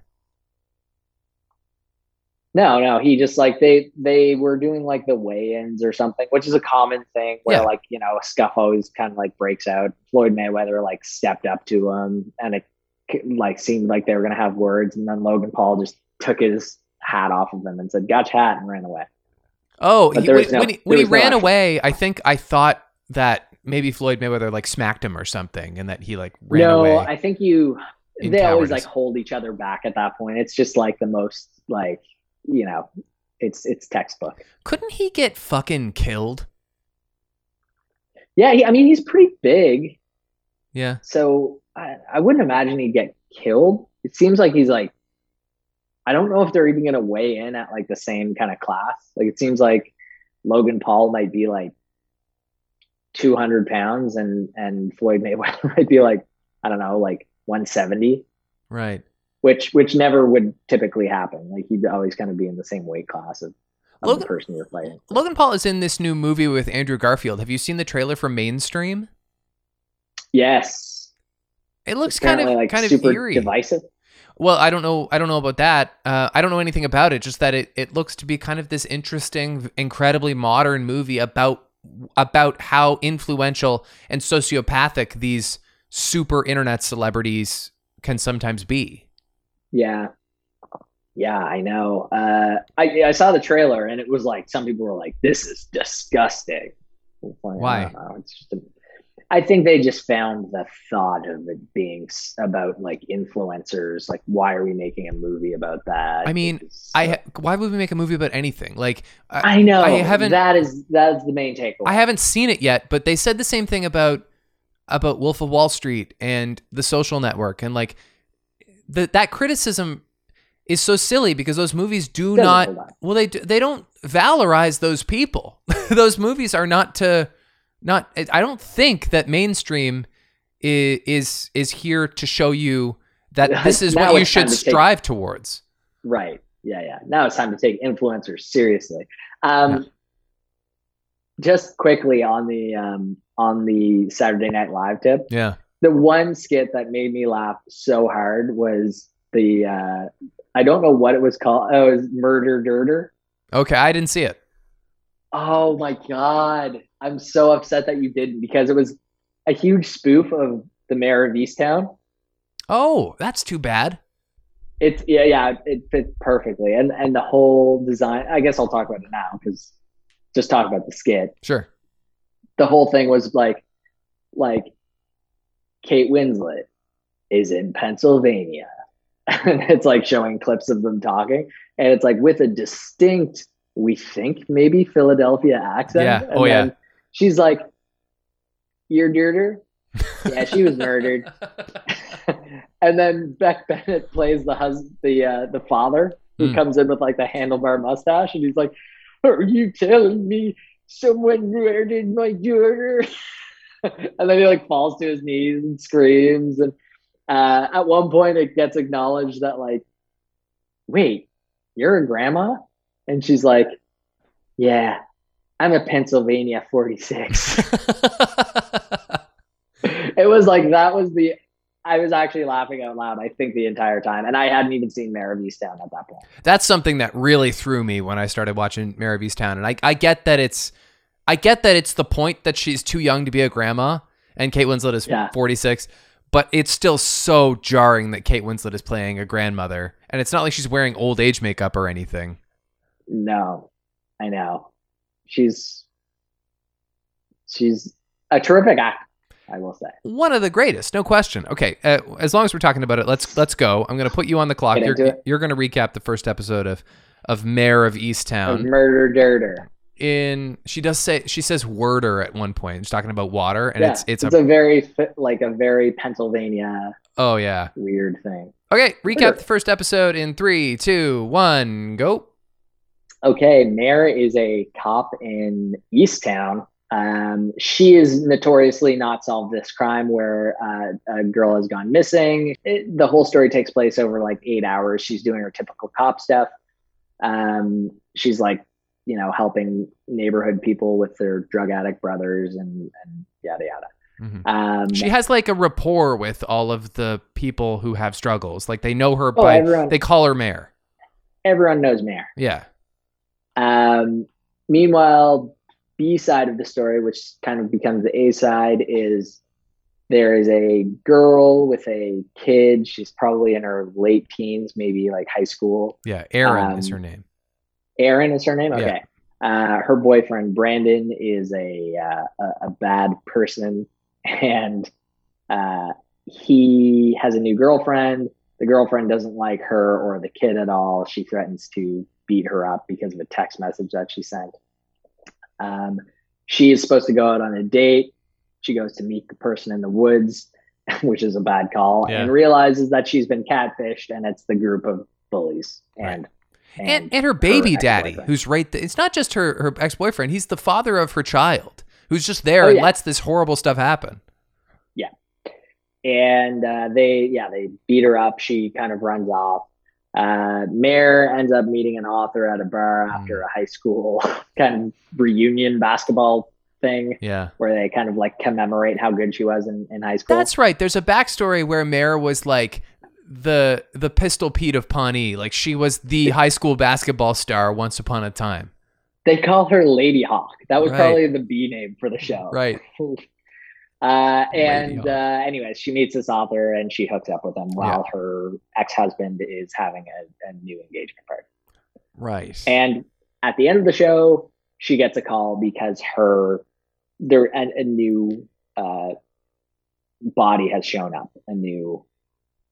Speaker 3: No, no, he just like they they were doing like the weigh-ins or something, which is a common thing where
Speaker 2: Yeah.
Speaker 3: like you know a scuff always kind of like breaks out. Floyd Mayweather like stepped up to him, and it like seemed like they were gonna have words, and then Logan Paul just took his hat off of him and said "Gotcha hat" and ran away.
Speaker 2: Oh, he, when,
Speaker 3: no-
Speaker 2: when he, when he
Speaker 3: no
Speaker 2: ran
Speaker 3: action.
Speaker 2: away, I think I thought that maybe Floyd Mayweather like smacked him or something, and that he like ran
Speaker 3: no,
Speaker 2: away.
Speaker 3: I think you they always like hold each other back at that point. It's just like the most like you know, it's it's textbook.
Speaker 2: Couldn't he get fucking killed?
Speaker 3: Yeah, he, I mean he's pretty big,
Speaker 2: Yeah.
Speaker 3: so I, I wouldn't imagine he'd get killed. It seems like he's like, I don't know if they're even gonna weigh in at like the same kind of class. Like it seems like Logan Paul might be like two hundred pounds, and and Floyd Mayweather might be like I don't know, like one seventy.
Speaker 2: Right.
Speaker 3: Which which never would typically happen. Like he'd always kind of be in the same weight class of, of
Speaker 2: Logan-
Speaker 3: the person you're fighting.
Speaker 2: Logan Paul is in this new movie with Andrew Garfield. Have you seen the trailer for Mainstream?
Speaker 3: Yes,
Speaker 2: It looks kind of
Speaker 3: like
Speaker 2: kind of
Speaker 3: super
Speaker 2: eerie.
Speaker 3: divisive.
Speaker 2: Well, I don't know. I don't know about that. Uh, I don't know anything about it. Just that it, it looks to be kind of this interesting, incredibly modern movie about about how influential and sociopathic these super internet celebrities can sometimes be.
Speaker 3: Yeah, yeah, I know. Uh, I I saw the trailer and it was like some people were like, "This is disgusting." Like,
Speaker 2: Why?
Speaker 3: I, it's just a, I think they just found the thought of it being about like influencers. Like, why are we making a movie about that?
Speaker 2: I mean,
Speaker 3: It's-
Speaker 2: I ha- why would we make a movie about anything? Like I,
Speaker 3: I know.
Speaker 2: I haven't-
Speaker 3: That is that is the main takeaway.
Speaker 2: I haven't seen it yet, but they said the same thing about about Wolf of Wall Street and The Social Network, and like the, that criticism is so silly because those movies do not. Well, they do- they don't valorize those people. those movies are not to not. I don't think that mainstream is is, is here to show you that this is what you should
Speaker 3: to take-
Speaker 2: strive towards.
Speaker 3: Right. Yeah, yeah. Now it's time to take influencers seriously. Um, Just quickly on the um, on the Saturday Night Live tip,
Speaker 2: Yeah.
Speaker 3: The one skit that made me laugh so hard was the uh, I don't know what it was called. Oh, it was Murdur Durdur.
Speaker 2: Okay, I didn't see it.
Speaker 3: Oh my god, I'm so upset that you didn't because it was a huge spoof of the Mare of Easttown.
Speaker 2: Oh, that's too bad.
Speaker 3: It's yeah, yeah, it fits perfectly, and and the whole design. I guess I'll talk about it now because just talk about the skit.
Speaker 2: Sure.
Speaker 3: The whole thing was like, like Kate Winslet is in Pennsylvania, and it's like showing clips of them talking, and it's like with a distinct, we think maybe Philadelphia accent.
Speaker 2: Yeah.
Speaker 3: And
Speaker 2: Oh, yeah.
Speaker 3: She's like, "You're dirter." Yeah, she was murdered. and then Beck Bennett plays the husband, the uh, the father, who
Speaker 2: Hmm.
Speaker 3: comes in with like the handlebar mustache, and he's like, "Are you telling me someone murdered my daughter?" and then he like falls to his knees and screams. And uh, at one point, it gets acknowledged that like, "Wait, you're a grandma?" And she's like, "Yeah, I'm a Pennsylvania 46." it was like that was the I was actually laughing out loud, I think, the entire time. And I hadn't even seen Mare of Easttown at that point.
Speaker 2: That's something that really threw me when I started watching Mare of Easttown. And I, I get that it's I get that it's the point that she's too young to be a grandma and Kate Winslet is
Speaker 3: Yeah.
Speaker 2: 46, but it's still so jarring that Kate Winslet is playing a grandmother. And it's not like she's wearing old age makeup or anything.
Speaker 3: No, I know. She's she's a terrific actor. I will say.
Speaker 2: One of the greatest, no question. Okay, uh, as long as we're talking about it, let's let's go. I'm going to put you on the clock. You're you're going to recap the first episode of of Mare of
Speaker 3: Of
Speaker 2: Easttown.
Speaker 3: murdur durdur.
Speaker 2: In she does say she says worder at one point. She's talking about water, and
Speaker 3: yeah,
Speaker 2: it's it's,
Speaker 3: it's
Speaker 2: a,
Speaker 3: a very like a very Pennsylvania
Speaker 2: oh yeah.
Speaker 3: weird thing.
Speaker 2: Okay, recap
Speaker 3: Sure.
Speaker 2: the first episode in three, two, one, go.
Speaker 3: Okay, Mare is a cop in Easttown. Um, she is notoriously not solved this crime where uh, a girl has gone missing. It, the whole story takes place over like eight hours. She's doing her typical cop stuff. Um, she's like, you know, helping neighborhood people with their drug addict brothers and, and yada yada.
Speaker 2: Mhm.
Speaker 3: Um,
Speaker 2: She has like a rapport with all of the people who have struggles. Like they know her
Speaker 3: oh,
Speaker 2: by
Speaker 3: everyone,
Speaker 2: they call her Mare.
Speaker 3: everyone knows Mare.
Speaker 2: Yeah.
Speaker 3: Um, meanwhile, B side of the story, which kind of becomes the A side, is there is a girl with a kid. She's probably in her late teens, maybe like high school.
Speaker 2: Yeah. Erin is
Speaker 3: Um,
Speaker 2: her name.
Speaker 3: Erin is her name.
Speaker 2: Yeah.
Speaker 3: Okay. Uh, her boyfriend Brandon is a uh, a, a bad person, and uh, he has a new girlfriend. The girlfriend doesn't like her or the kid at all. She threatens to beat her up because of a text message that she sent. Um, she is supposed to go out on a date. She goes to meet the person in the woods, which is a bad call,
Speaker 2: Yeah.
Speaker 3: and realizes that she's been catfished, and it's the group of bullies and.
Speaker 2: And, and her baby daddy, who's right. Th- it's not just her her ex boyfriend. He's the father of her child, who's just there
Speaker 3: Oh,
Speaker 2: and
Speaker 3: yeah.
Speaker 2: lets this horrible stuff happen.
Speaker 3: Yeah, and uh, they yeah they beat her up she kind of runs off uh, Mare ends up meeting an author at a bar
Speaker 2: Hmm.
Speaker 3: after a high school kind of reunion basketball thing
Speaker 2: Yeah.
Speaker 3: where they kind of like commemorate how good she was in, in high school
Speaker 2: That's right. There's a backstory where Mare was like the the Pistol Pete of Pawnee. Like she was the high school basketball star once upon a time.
Speaker 3: they call her lady hawk that was
Speaker 2: Right.
Speaker 3: probably the b name for the show
Speaker 2: Right.
Speaker 3: uh, and uh, anyways she meets this author and she hooks up with him while her ex-husband is having a, a new engagement party
Speaker 2: Right.
Speaker 3: And at the end of the show, she gets a call because her there a, a new uh, body has shown up, a new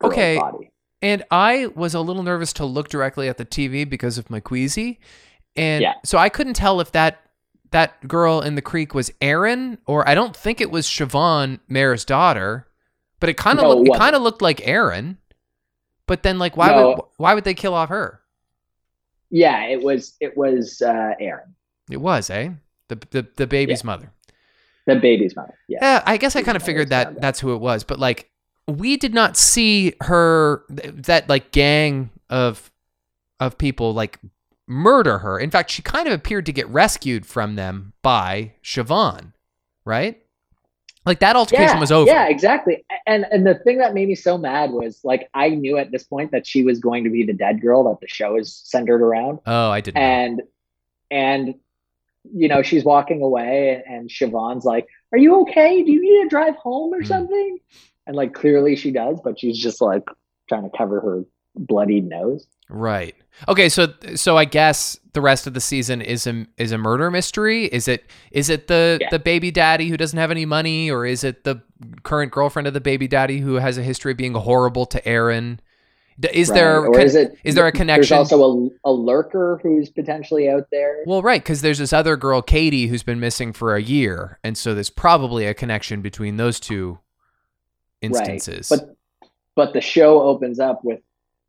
Speaker 2: Okay.
Speaker 3: body.
Speaker 2: And I was a little nervous to look directly at the TV because of my queasy. And
Speaker 3: Yeah.
Speaker 2: so I couldn't tell if that that girl in the creek was Erin or I don't think it was Siobhan, Mare's daughter, but it kind of
Speaker 3: No, it
Speaker 2: looked it
Speaker 3: wasn't.
Speaker 2: kind of looked like Erin. But then like why
Speaker 3: No.
Speaker 2: would why would they kill off her?
Speaker 3: Yeah, it was it was uh, Erin,
Speaker 2: It was, eh? The the, the baby's mother.
Speaker 3: the baby's mother. Yeah,
Speaker 2: Yeah, I guess I kind of figured that that's who it was, but like we did not see her that like gang of of people like murder her. In fact, she kind of appeared to get rescued from them by Siobhan, right? Like that altercation
Speaker 3: yeah,
Speaker 2: was over.
Speaker 3: Yeah, exactly. And and the thing that made me so mad was like I knew at this point that she was going to be the dead girl that the show is centered around.
Speaker 2: Oh, I didn't. know.
Speaker 3: and and you know she's walking away and Siobhan's like are you okay do you need to drive home or
Speaker 2: Hmm.
Speaker 3: something and like clearly she does but she's just like trying to cover her bloodied nose
Speaker 2: Right. Okay, so so I guess the rest of the season is a is a murder mystery. Is it is it the
Speaker 3: Yeah.
Speaker 2: the baby daddy who doesn't have any money, or is it the current girlfriend of the baby daddy who has a history of being horrible to Erin? Is there
Speaker 3: or is it
Speaker 2: is there a connection?
Speaker 3: there's also a, a lurker who's potentially out there
Speaker 2: well, right, because there's this other girl, Katie, who's been missing for a year, and so there's probably a connection between those two instances.
Speaker 3: but but the show opens up with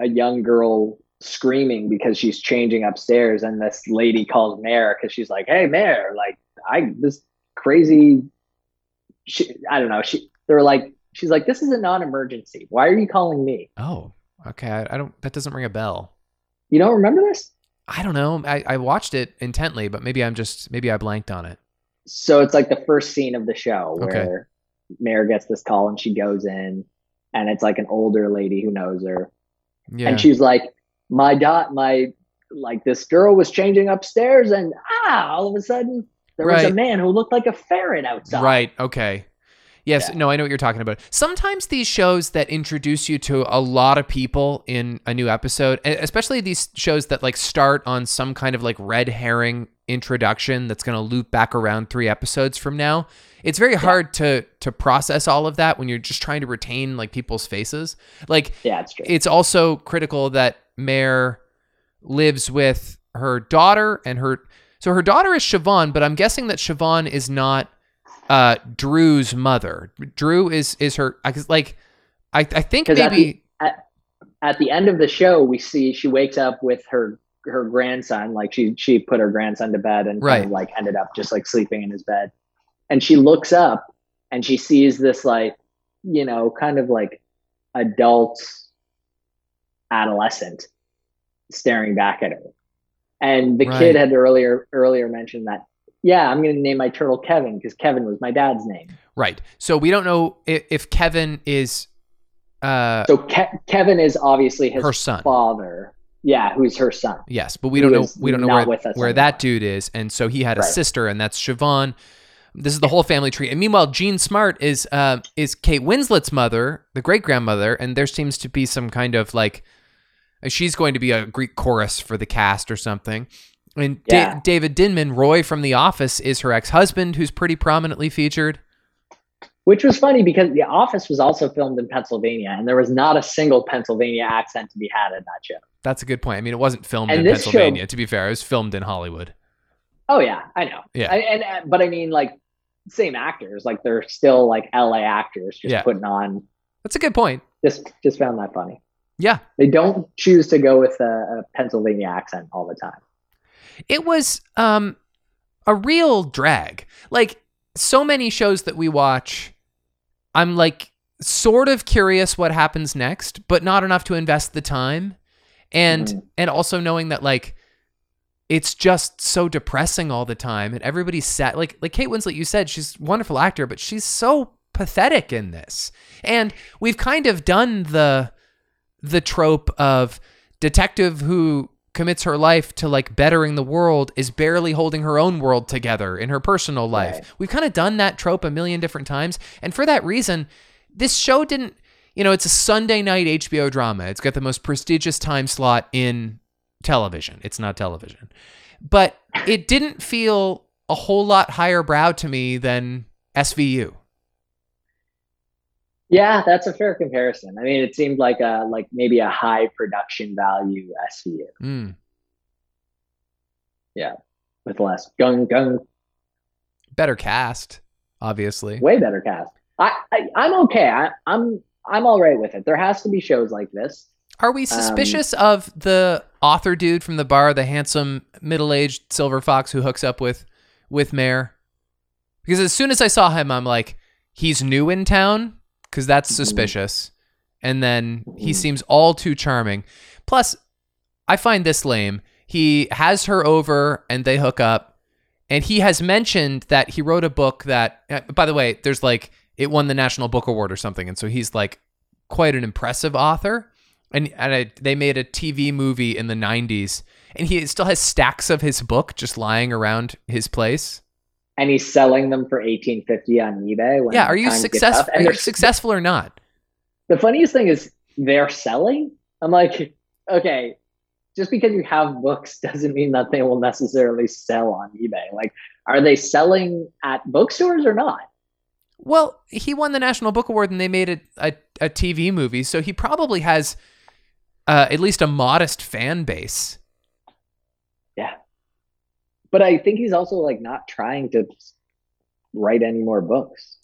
Speaker 3: a young girl screaming because she's changing upstairs and this lady calls Mare because she's like hey Mare like i this crazy she, i don't know she they're like she's like this is a non-emergency why are you calling me
Speaker 2: oh, okay, I, I don't. That doesn't ring a bell.
Speaker 3: you don't remember this
Speaker 2: I don't know. I, I watched it intently, but maybe I'm just maybe I blanked on it.
Speaker 3: so it's like the first scene of the show
Speaker 2: Okay.
Speaker 3: Mayor gets this call and she goes in and it's like an older lady who knows her
Speaker 2: Yeah.
Speaker 3: and she's like my dot my like this girl was changing upstairs and ah all of a sudden there was a man who looked like a ferret outside
Speaker 2: Right. Okay. Yes,
Speaker 3: Yeah.
Speaker 2: no, I know what you're talking about. Sometimes these shows that introduce you to a lot of people in a new episode, especially these shows that like start on some kind of like red herring introduction that's going to loop back around 3 episodes from now. It's very hard to to process all of that when you're just trying to retain like people's faces. Like
Speaker 3: Yeah, it's true.
Speaker 2: it's also critical that Mare lives with her daughter and her so her daughter is Siobhan, but I'm guessing that Siobhan is not uh Drew's mother. Drew is is her like I I think
Speaker 3: 'Cause at
Speaker 2: maybe
Speaker 3: at, at the end of the show, we see she wakes up with her her grandson. Like she she put her grandson to bed and
Speaker 2: Right.
Speaker 3: kind of like ended up just like sleeping in his bed. And she looks up and she sees this like you know kind of like adult adolescent staring back at her. And the
Speaker 2: Right.
Speaker 3: kid had earlier earlier mentioned that yeah, I'm going to name my turtle Kevin because Kevin was my dad's name.
Speaker 2: right. So we don't know if, if Kevin is uh
Speaker 3: So Ke- Kevin is obviously his
Speaker 2: her son.
Speaker 3: father. Yeah, who's her son.
Speaker 2: Yes, but we don't know we don't know where, where that dude is, and so he had a
Speaker 3: Right.
Speaker 2: sister, and that's Siobhan. This is the whole family tree. And meanwhile, Jean Smart is uh, is Kate Winslet's mother, the great grandmother, and there seems to be some kind of like she's going to be a Greek chorus for the cast or something. And Da- David Denman, Roy from The Office, is her ex husband, who's pretty prominently featured.
Speaker 3: Which was funny because The Office was also filmed in Pennsylvania, and there was not a single Pennsylvania accent to be had in that show.
Speaker 2: That's a good point. I mean, it wasn't filmed
Speaker 3: And
Speaker 2: in
Speaker 3: this show-
Speaker 2: Pennsylvania. To be fair, it was filmed in Hollywood.
Speaker 3: Oh yeah, I know.
Speaker 2: Yeah.
Speaker 3: I, and uh, but I mean, like same actors, like they're still like LA actors, just
Speaker 2: Yeah.
Speaker 3: putting on.
Speaker 2: That's a good point.
Speaker 3: Just just found that funny.
Speaker 2: Yeah.
Speaker 3: They don't choose to go with a, a Pennsylvania accent all the time.
Speaker 2: It was um a real drag. Like so many shows that we watch i'm like sort of curious what happens next but not enough to invest the time. And
Speaker 3: Mhm.
Speaker 2: and also knowing that like it's just so depressing all the time and everybody's sad. Like like kate winslet you said she's a wonderful actor but she's so pathetic in this. And we've kind of done the the trope of detective who commits her life to like bettering the world is barely holding her own world together in her personal life.
Speaker 3: Right.
Speaker 2: We've kind of done that trope a million different times. And for that reason, this show didn't, you know, it's a Sunday night HBO drama. It's got the most prestigious time slot in television. It's not television. But it didn't feel a whole lot higher brow to me than SVU.
Speaker 3: Yeah, that's a fair comparison. I mean, it seemed like a like maybe a high production value SVU
Speaker 2: Mm.
Speaker 3: Yeah, with less gung gung,
Speaker 2: Better cast, obviously.
Speaker 3: way better cast. I, I I'm okay. I, I'm I'm all right with it. There has to be shows like this.
Speaker 2: Are we suspicious of the author dude from the bar, the handsome middle-aged silver fox who hooks up with with Mare? Because as soon as I saw him, I'm like, he's new in town, because that's
Speaker 3: Mhm.
Speaker 2: suspicious. And then he
Speaker 3: Mhm.
Speaker 2: seems all too charming. Plus, I find this lame. He has her over and they hook up. And he has mentioned that he wrote a book that, uh, by the way, there's like, it won the National Book Award or something. And so he's like quite an impressive author. And, and I, they made a TV movie in the 90s. And he still has stacks of his book just lying around his place.
Speaker 3: And he's selling them for eighteen fifty on eBay. When
Speaker 2: yeah, are you successful? Are you successful or not?
Speaker 3: The funniest thing is they're selling. I'm like, okay, just because you have books doesn't mean that they will necessarily sell on eBay. Like, are they selling at bookstores or not?
Speaker 2: Well, he won the National Book Award and they made it a, a TV movie, so he probably has uh, at least a modest fan base.
Speaker 3: But I think he's also like not trying to write any more books.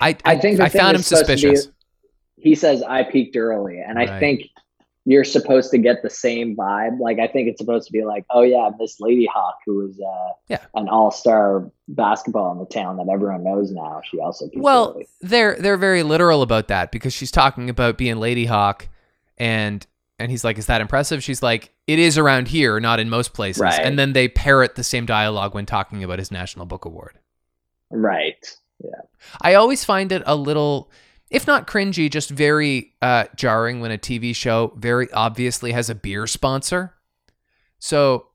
Speaker 2: I I,
Speaker 3: I think
Speaker 2: I found him
Speaker 3: to be-
Speaker 2: suspicious.
Speaker 3: He says I peaked early, and
Speaker 2: Right.
Speaker 3: I think you're supposed to get the same vibe. Like I think it's supposed to be like, oh yeah, Miss Lady Hawk, who is uh,
Speaker 2: Yeah.
Speaker 3: an all-star basketball in the town that everyone knows now. She also peaked
Speaker 2: Well,
Speaker 3: early.
Speaker 2: they're they're very literal about that because she's talking about being Lady Hawk, and and he's like, "Is that impressive?" She's like, "It is around here, not in most places."
Speaker 3: Right.
Speaker 2: And then they parrot the same dialogue when talking about his National Book Award.
Speaker 3: right. Yeah.
Speaker 2: I always find it a little, if not cringy, just very uh, jarring when a TV show very obviously has a beer sponsor. So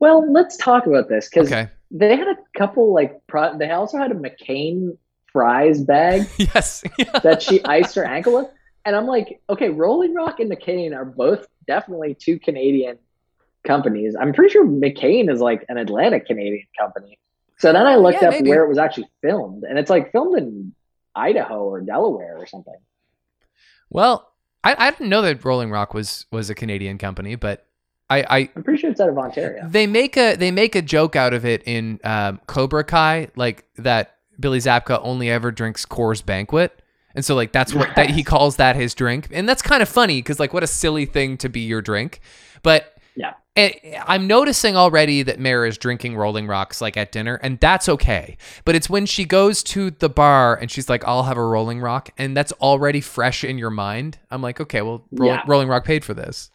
Speaker 3: Well, let's talk about this because
Speaker 2: okay,
Speaker 3: they had a couple like pro- they also had a McCain fries bag
Speaker 2: yes.
Speaker 3: that she iced her ankle with. And I'm like, okay, Rolling Rock and McCain are both definitely two Canadian companies. I'm pretty sure McCain is like an Atlantic Canadian company. So then I looked
Speaker 2: Yeah,
Speaker 3: up
Speaker 2: maybe.
Speaker 3: where it was actually filmed, and it's like filmed in Idaho or Delaware or something.
Speaker 2: well, I, I didn't know that Rolling Rock was was a Canadian company, but I, I
Speaker 3: I'm pretty sure it's out of Ontario.
Speaker 2: they make a they make a joke out of it in um, Cobra Kai, like that Billy Zabka only ever drinks Coors Banquet, and so like that's what that he calls that his drink, and that's kind of funny because like what a silly thing to be your drink, but
Speaker 3: Yeah.
Speaker 2: and I'm noticing already that Mare is drinking Rolling Rocks like at dinner, and that's okay. But it's when she goes to the bar and she's like, "I'll have a Rolling Rock," and that's already fresh in your mind. I'm like, okay, well, Roll-
Speaker 3: Yeah.
Speaker 2: Rolling Rock paid for this.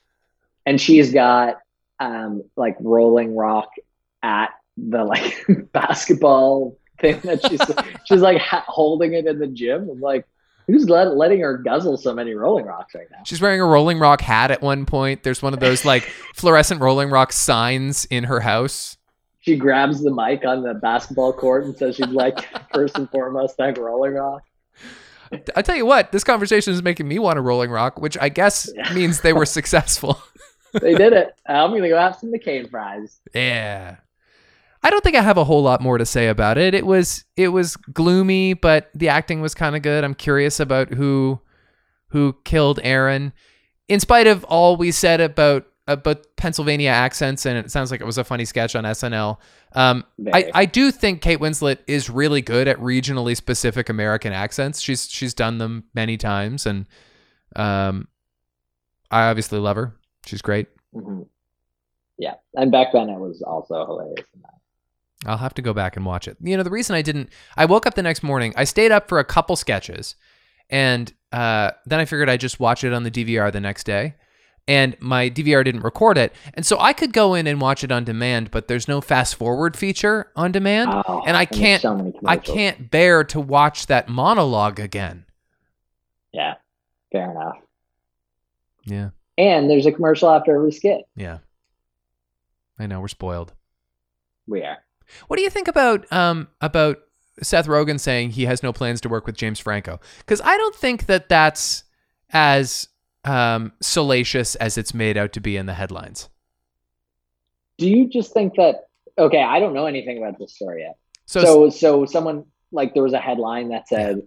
Speaker 3: and she's got um like rolling rock at the like basketball thing that she's she's like ha- holding it in the gym. I'm like, who's let, letting her guzzle so many rolling rocks right now?
Speaker 2: She's wearing a Rolling Rock hat at one point. There's one of those like fluorescent Rolling Rock signs in her house.
Speaker 3: She grabs the mic on the basketball court and says she'd like first and foremost thank Rolling Rock.
Speaker 2: I tell you what, this conversation is making me want a Rolling Rock, which I guess
Speaker 3: Yeah.
Speaker 2: means they were successful.
Speaker 3: They did it. I'm gonna go have some McCain fries.
Speaker 2: yeah. I don't think I have a whole lot more to say about it. It was it was gloomy, but the acting was kind of good. I'm curious about who who killed Erin. In spite of all we said about about Pennsylvania accents, and it sounds like it was a funny sketch on SNL. Um, I, I do think Kate Winslet is really good at regionally specific American accents. She's she's done them many times, and um, I obviously love her. She's great.
Speaker 3: Mhm. Yeah, and back then it was also hilarious.
Speaker 2: I'll have to go back and watch it. You know, the reason I didn't, I woke up the next morning. I stayed up for a couple sketches, and uh, then I figured I'd just watch it on the DVR the next day. And my DVR didn't record it, and so I could go in and watch it on demand, but there's no fast forward feature on demand,
Speaker 3: Oh,
Speaker 2: and I can't,
Speaker 3: so
Speaker 2: I can't bear to watch that monologue again.
Speaker 3: Yeah, fair enough.
Speaker 2: Yeah,
Speaker 3: And there's a commercial after every skit.
Speaker 2: yeah. I know we're spoiled.
Speaker 3: We are.
Speaker 2: What do you think about um about Seth Rogen saying he has no plans to work with James Franco? Because I don't think that that's as um, salacious as it's made out to be in the headlines.
Speaker 3: Do you just think that? Okay, I don't know anything about this story yet.
Speaker 2: So,
Speaker 3: So, so, someone like there was a headline that said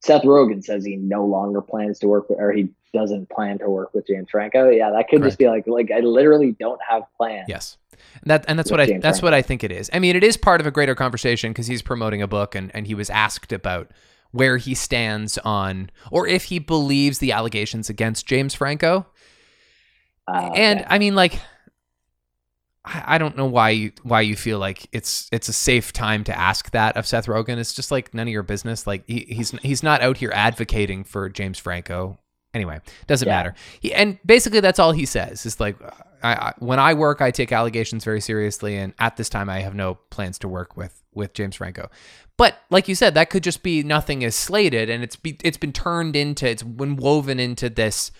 Speaker 3: Seth Rogen says he no longer plans to work with, or he doesn't plan to work with James Franco. Yeah, that could just be like, like I literally don't have plans.
Speaker 2: yes, and that and that's what I that's what I think it is. I mean, it is part of a greater conversation because he's promoting a book and and he was asked about where he stands on or if he believes the allegations against James Franco.
Speaker 3: Uh,
Speaker 2: and
Speaker 3: okay.
Speaker 2: I mean, like, I I don't know why you why you feel like it's it's a safe time to ask that of Seth Rogen. It's just like none of your business. Like he, he's he's not out here advocating for James Franco. Anyway, doesn't
Speaker 3: Yeah.
Speaker 2: matter. He, and basically, that's all he says. Is like, I, I when I work, I take allegations very seriously, and at this time, I have no plans to work with with James Franco. But like you said, that could just be nothing is slated, and it's be, it's been turned into it's been woven into this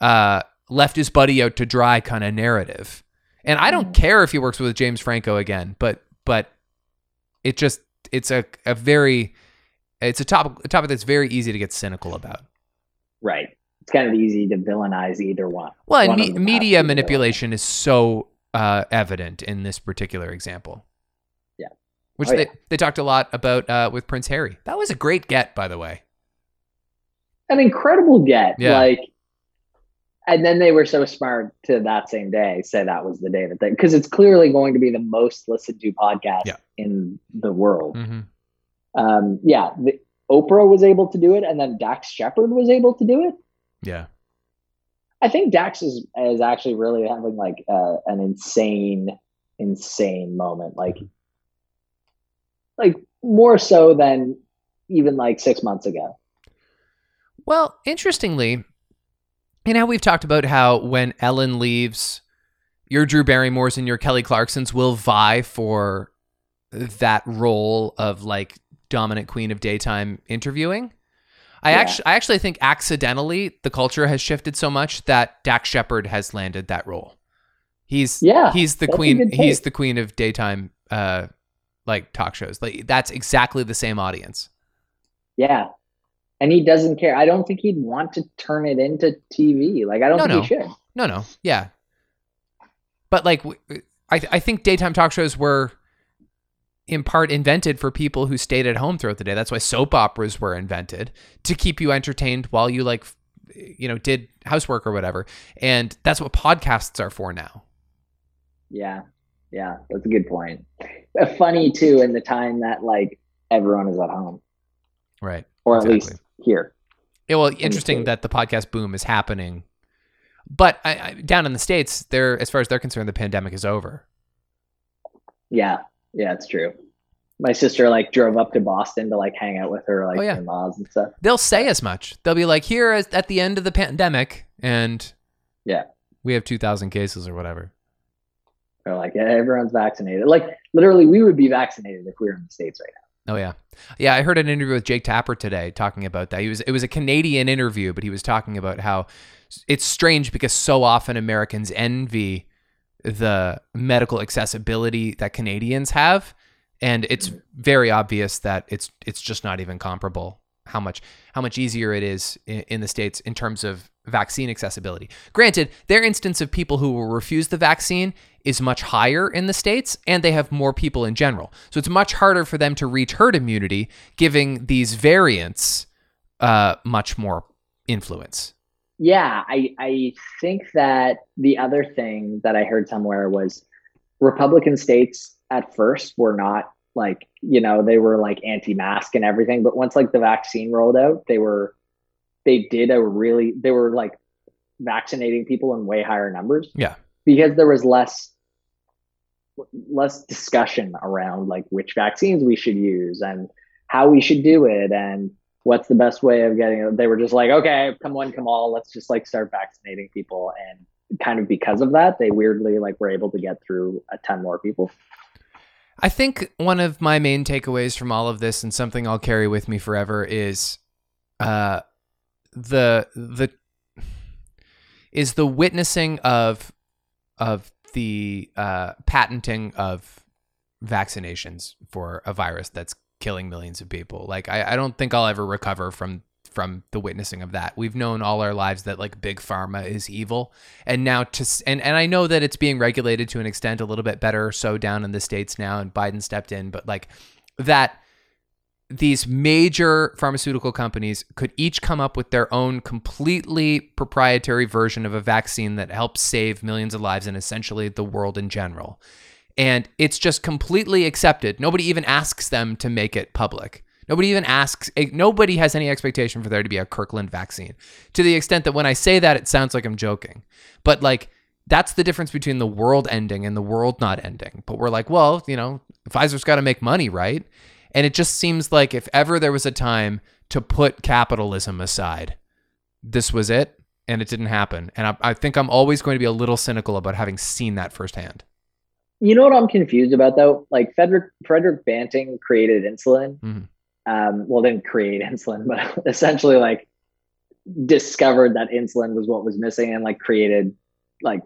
Speaker 2: uh, left his buddy out to dry kind of narrative. And I don't care if he works with James Franco again, but but it just it's a, a very it's a topic a topic that's very easy to get cynical about.
Speaker 3: right. It's kind of easy to villainize either one.
Speaker 2: Well,
Speaker 3: One
Speaker 2: me,
Speaker 3: of them has
Speaker 2: media manipulation is so uh, evident in this particular example.
Speaker 3: Yeah.
Speaker 2: Which
Speaker 3: Oh,
Speaker 2: they,
Speaker 3: yeah.
Speaker 2: they talked a lot about uh, with Prince Harry. That was a great get, by the way.
Speaker 3: An incredible get.
Speaker 2: Yeah.
Speaker 3: Like, and then they were so smart to that same day say that was the day that they because it's clearly going to be the most listened to podcast
Speaker 2: Yeah.
Speaker 3: in the world.
Speaker 2: hmm
Speaker 3: Um, yeah, the, Oprah was able to do it, and then Dax Shepard was able to do it.
Speaker 2: Yeah.
Speaker 3: I think Dax is is actually really having like uh, an insane, insane moment. Like, like more so than even like six months ago.
Speaker 2: Well, interestingly, you know, we've talked about how when Ellen leaves, your Drew Barrymores and your Kelly Clarksons will vie for that role of like dominant queen of daytime interviewing. I
Speaker 3: Yeah.
Speaker 2: actually, I actually think accidentally the culture has shifted so much that Dax Shepard has landed that role. He's
Speaker 3: Yeah,
Speaker 2: he's the queen. He's the queen of daytime, uh, like talk shows. Like that's exactly the same audience.
Speaker 3: Yeah. And he doesn't care. I don't think he'd want to turn it into TV. Like I don't
Speaker 2: No,
Speaker 3: think
Speaker 2: no.
Speaker 3: he should.
Speaker 2: No, no, yeah. But like, I I think daytime talk shows were in part invented for people who stayed at home throughout the day. That's why soap operas were invented to keep you entertained while you like, you know, did housework or whatever. And that's what podcasts are for now.
Speaker 3: Yeah. Yeah. That's a good point. Uh, Funny too in the time that like everyone is at home.
Speaker 2: Right.
Speaker 3: Or at least here.
Speaker 2: Yeah, well, interesting
Speaker 3: States.
Speaker 2: that the podcast boom is happening, but I, I, down in the states, they're as far as they're concerned, the pandemic is over.
Speaker 3: Yeah. Yeah, it's true. My sister like drove up to Boston to like hang out with her like
Speaker 2: Oh, yeah.
Speaker 3: in-laws and stuff.
Speaker 2: They'll say as much. They'll be like, "Here at the end of the pandemic, and
Speaker 3: Yeah.
Speaker 2: we have two thousand cases or whatever."
Speaker 3: They're like, yeah, everyone's vaccinated. Like literally, we would be vaccinated if we were in the states right now.
Speaker 2: Oh yeah, yeah. I heard an interview with Jake Tapper today talking about that. He was it was a Canadian interview, but he was talking about how it's strange because so often Americans envy the medical accessibility that Canadians have, and it's very obvious that it's it's just not even comparable. How much how much easier it is in, in the states in terms of vaccine accessibility. Granted, their instance of people who will refuse the vaccine is much higher in the states, and they have more people in general. So it's much harder for them to reach herd immunity, giving these variants uh, much more influence.
Speaker 3: Yeah, I I think that the other thing that I heard somewhere was Republican states at first were not like you know they were like anti-mask and everything, but once like the vaccine rolled out, they were they did a really they were like vaccinating people in way higher numbers.
Speaker 2: Yeah.
Speaker 3: because there was less less discussion around like which vaccines we should use and how we should do it and what's the best way of getting it. They were just like, okay, come one, come all, let's just like start vaccinating people. And kind of because of that, they weirdly like were able to get through a ton more people.
Speaker 2: I think one of my main takeaways from all of this, and something I'll carry with me forever, is uh, the the is the witnessing of of the uh, patenting of vaccinations for a virus that's killing millions of people. Like I, I don't think I'll ever recover from from the witnessing of that. We've known all our lives that like big pharma is evil, and now to and and I know that it's being regulated to an extent a little bit better so down in the states now, and Biden stepped in, but like that these major pharmaceutical companies could each come up with their own completely proprietary version of a vaccine that helps save millions of lives and essentially the world in general. And it's just completely accepted. Nobody even asks them to make it public. Nobody even asks, eh, nobody has any expectation for there to be a Kirkland vaccine. To the extent that when I say that, it sounds like I'm joking. But like, that's the difference between the world ending and the world not ending. But we're like, well, you know, Pfizer's got to make money, right? And it just seems like if ever there was a time to put capitalism aside, this was it, and it didn't happen. And I, I think I'm always going to be a little cynical about having seen that firsthand.
Speaker 3: You know what I'm confused about though? Like Frederick Frederick Banting created insulin.
Speaker 2: Mhm.
Speaker 3: Um, well, didn't create insulin, but essentially like discovered that insulin was what was missing and like created like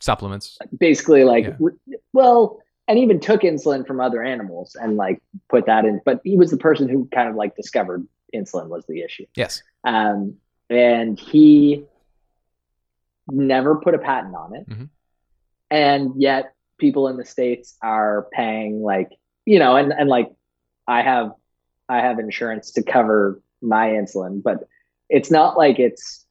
Speaker 2: Supplements.
Speaker 3: basically like
Speaker 2: Yeah.
Speaker 3: re- well and even took insulin from other animals and like put that in but he was the person who kind of like discovered insulin was the issue
Speaker 2: Yes.
Speaker 3: um, and he never put a patent on it
Speaker 2: Mhm.
Speaker 3: And yet people in the states are paying like you know and, and like i have i have insurance to cover my insulin but it's not like it's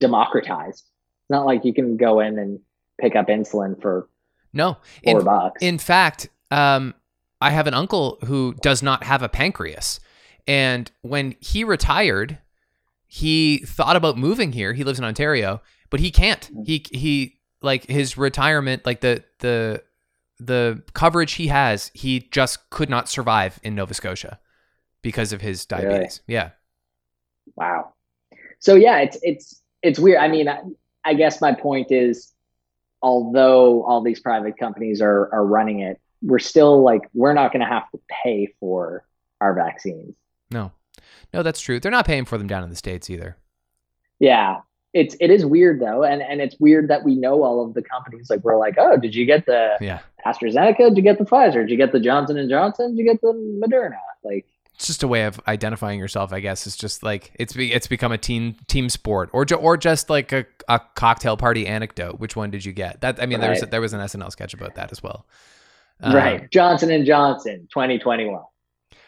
Speaker 3: democratized it's not like you can go in and pick up insulin for
Speaker 2: No.
Speaker 3: four
Speaker 2: In,
Speaker 3: bucks
Speaker 2: in fact, um, I have an uncle who does not have a pancreas. And when he retired, he thought about moving here. He lives in Ontario, but he can't. He he like his retirement, like the the the coverage he has, he just could not survive in Nova Scotia because of his
Speaker 3: Really?
Speaker 2: diabetes. Yeah.
Speaker 3: Wow. So yeah, it's it's it's weird. I mean, I, I guess my point is, although all these private companies are are running it, we're still like we're not going to have to pay for our vaccines.
Speaker 2: No. No, that's true. They're not paying for them down in the states either.
Speaker 3: Yeah, it's it is weird though, and and it's weird that we know all of the companies. Like we're like, oh, did you get the
Speaker 2: Yeah.
Speaker 3: AstraZeneca? Did you get the Pfizer? Did you get the Johnson and Johnson? Did you get the Moderna? Like
Speaker 2: it's just a way of identifying yourself, I guess. It's just like it's be, it's become a team team sport, or ju- or just like a, a cocktail party anecdote. Which one did you get? That I mean, there was
Speaker 3: Right.
Speaker 2: there was an SNL sketch about that as well. Um,
Speaker 3: right. Johnson and Johnson, 2021.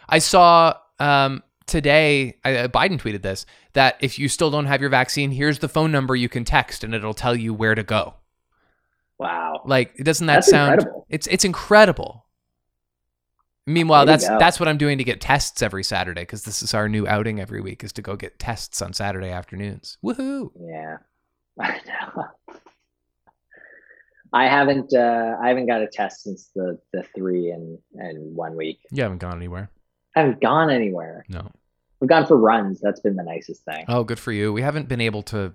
Speaker 2: I saw um, today, I, uh, Biden tweeted this that if you still don't have your vaccine, here's the phone number you can text, and it'll tell you where to go.
Speaker 3: Wow.
Speaker 2: Like, doesn't that
Speaker 3: That's
Speaker 2: sound?
Speaker 3: incredible.
Speaker 2: It's it's incredible. Meanwhile,
Speaker 3: to
Speaker 2: that's that's what I'm doing to get tests every Saturday because this is our new outing every week is to go get tests on Saturday afternoons. Woohoo!
Speaker 3: Yeah. I know. I haven't uh I haven't got a test since the the three and and one week.
Speaker 2: You haven't gone anywhere.
Speaker 3: I haven't gone anywhere.
Speaker 2: No.
Speaker 3: We've gone for runs. That's been the nicest thing.
Speaker 2: Oh, good for you. We haven't been able to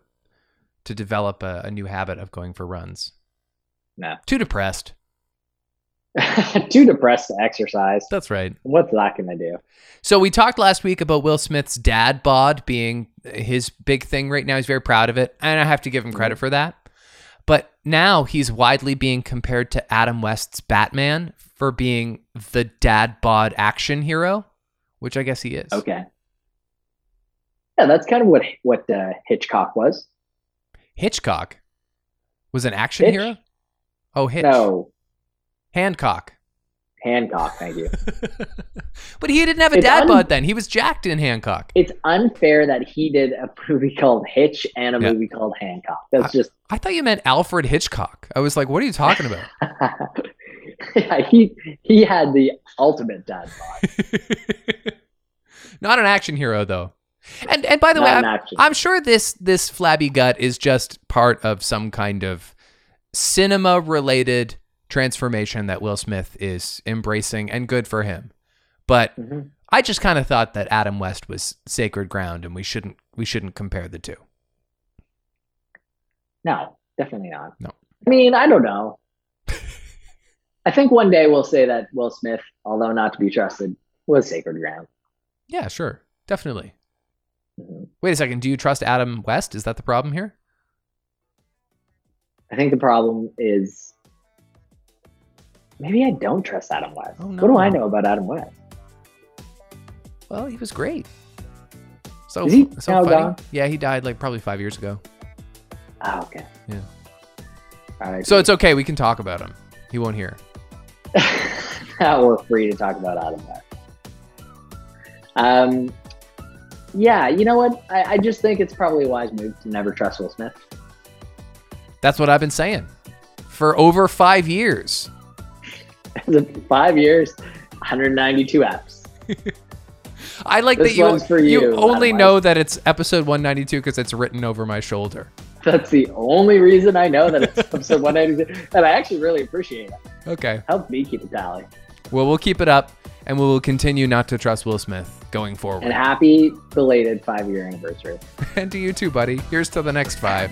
Speaker 2: to develop a, a new habit of going for runs.
Speaker 3: No.
Speaker 2: Too depressed.
Speaker 3: Too depressed to exercise.
Speaker 2: That's right.
Speaker 3: What's that gonna do?
Speaker 2: So we talked last week about Will Smith's dad bod being his big thing right now. He's very proud of it, and I have to give him credit mm-hmm. for that. But now he's widely being compared to Adam West's Batman for being the dad bod action hero, which I guess he is.
Speaker 3: Okay. Yeah, that's kind of what what uh, Hitchcock was.
Speaker 2: Hitchcock was an action
Speaker 3: Hitch?
Speaker 2: hero. Oh, Hitch.
Speaker 3: No,
Speaker 2: Hancock.
Speaker 3: Hancock. Thank you.
Speaker 2: but he didn't have a
Speaker 3: It's
Speaker 2: dad
Speaker 3: un-
Speaker 2: bod then. He was jacked in Hancock.
Speaker 3: it's unfair that he did a movie called Hitch and a
Speaker 2: Yeah.
Speaker 3: movie called Hancock. That's just
Speaker 2: I thought you meant Alfred Hitchcock. I was like, what are you talking about?
Speaker 3: yeah, he he had the ultimate dad bod.
Speaker 2: Not an action hero though. And and by the
Speaker 3: Not
Speaker 2: way, I'm. I'm sure this this flabby gut is just part of some kind of cinema related transformation that Will Smith is embracing and good for him. But
Speaker 3: Mhm.
Speaker 2: I just kind of thought that Adam West was sacred ground and we shouldn't we shouldn't compare the two.
Speaker 3: No, definitely not.
Speaker 2: No.
Speaker 3: I mean, I don't know. I think one day we'll say that Will Smith, although not to be trusted, was sacred ground.
Speaker 2: Yeah, sure. Definitely.
Speaker 3: Mhm.
Speaker 2: Wait a second, do you trust Adam West? Is that the problem here?
Speaker 3: I think the problem is maybe I don't trust Adam West.
Speaker 2: Oh,
Speaker 3: What do I know about Adam West?
Speaker 2: Well, he was great. So,
Speaker 3: Is he
Speaker 2: so
Speaker 3: now
Speaker 2: funny.
Speaker 3: gone?
Speaker 2: Yeah, he died like probably five years ago.
Speaker 3: Oh, okay.
Speaker 2: Yeah.
Speaker 3: All right.
Speaker 2: So it's okay. We can talk about him. He won't hear.
Speaker 3: Now we're free to talk about Adam. Um, yeah, you know what? I, I just think it's probably a wise move to never trust Will Smith.
Speaker 2: That's what I've been saying for over five years.
Speaker 3: Five years, 192 apps.
Speaker 2: I like
Speaker 3: This
Speaker 2: that you
Speaker 3: for you,
Speaker 2: only know that it's episode 192 because it's written over my shoulder.
Speaker 3: That's the only reason I know that it's episode 192, and I actually really appreciate it.
Speaker 2: Okay.
Speaker 3: Helps me keep a tally.
Speaker 2: Well, we'll keep it up and we will continue not to trust Will Smith going forward.
Speaker 3: And happy belated five year anniversary.
Speaker 2: and to you too, buddy. Here's to the next five.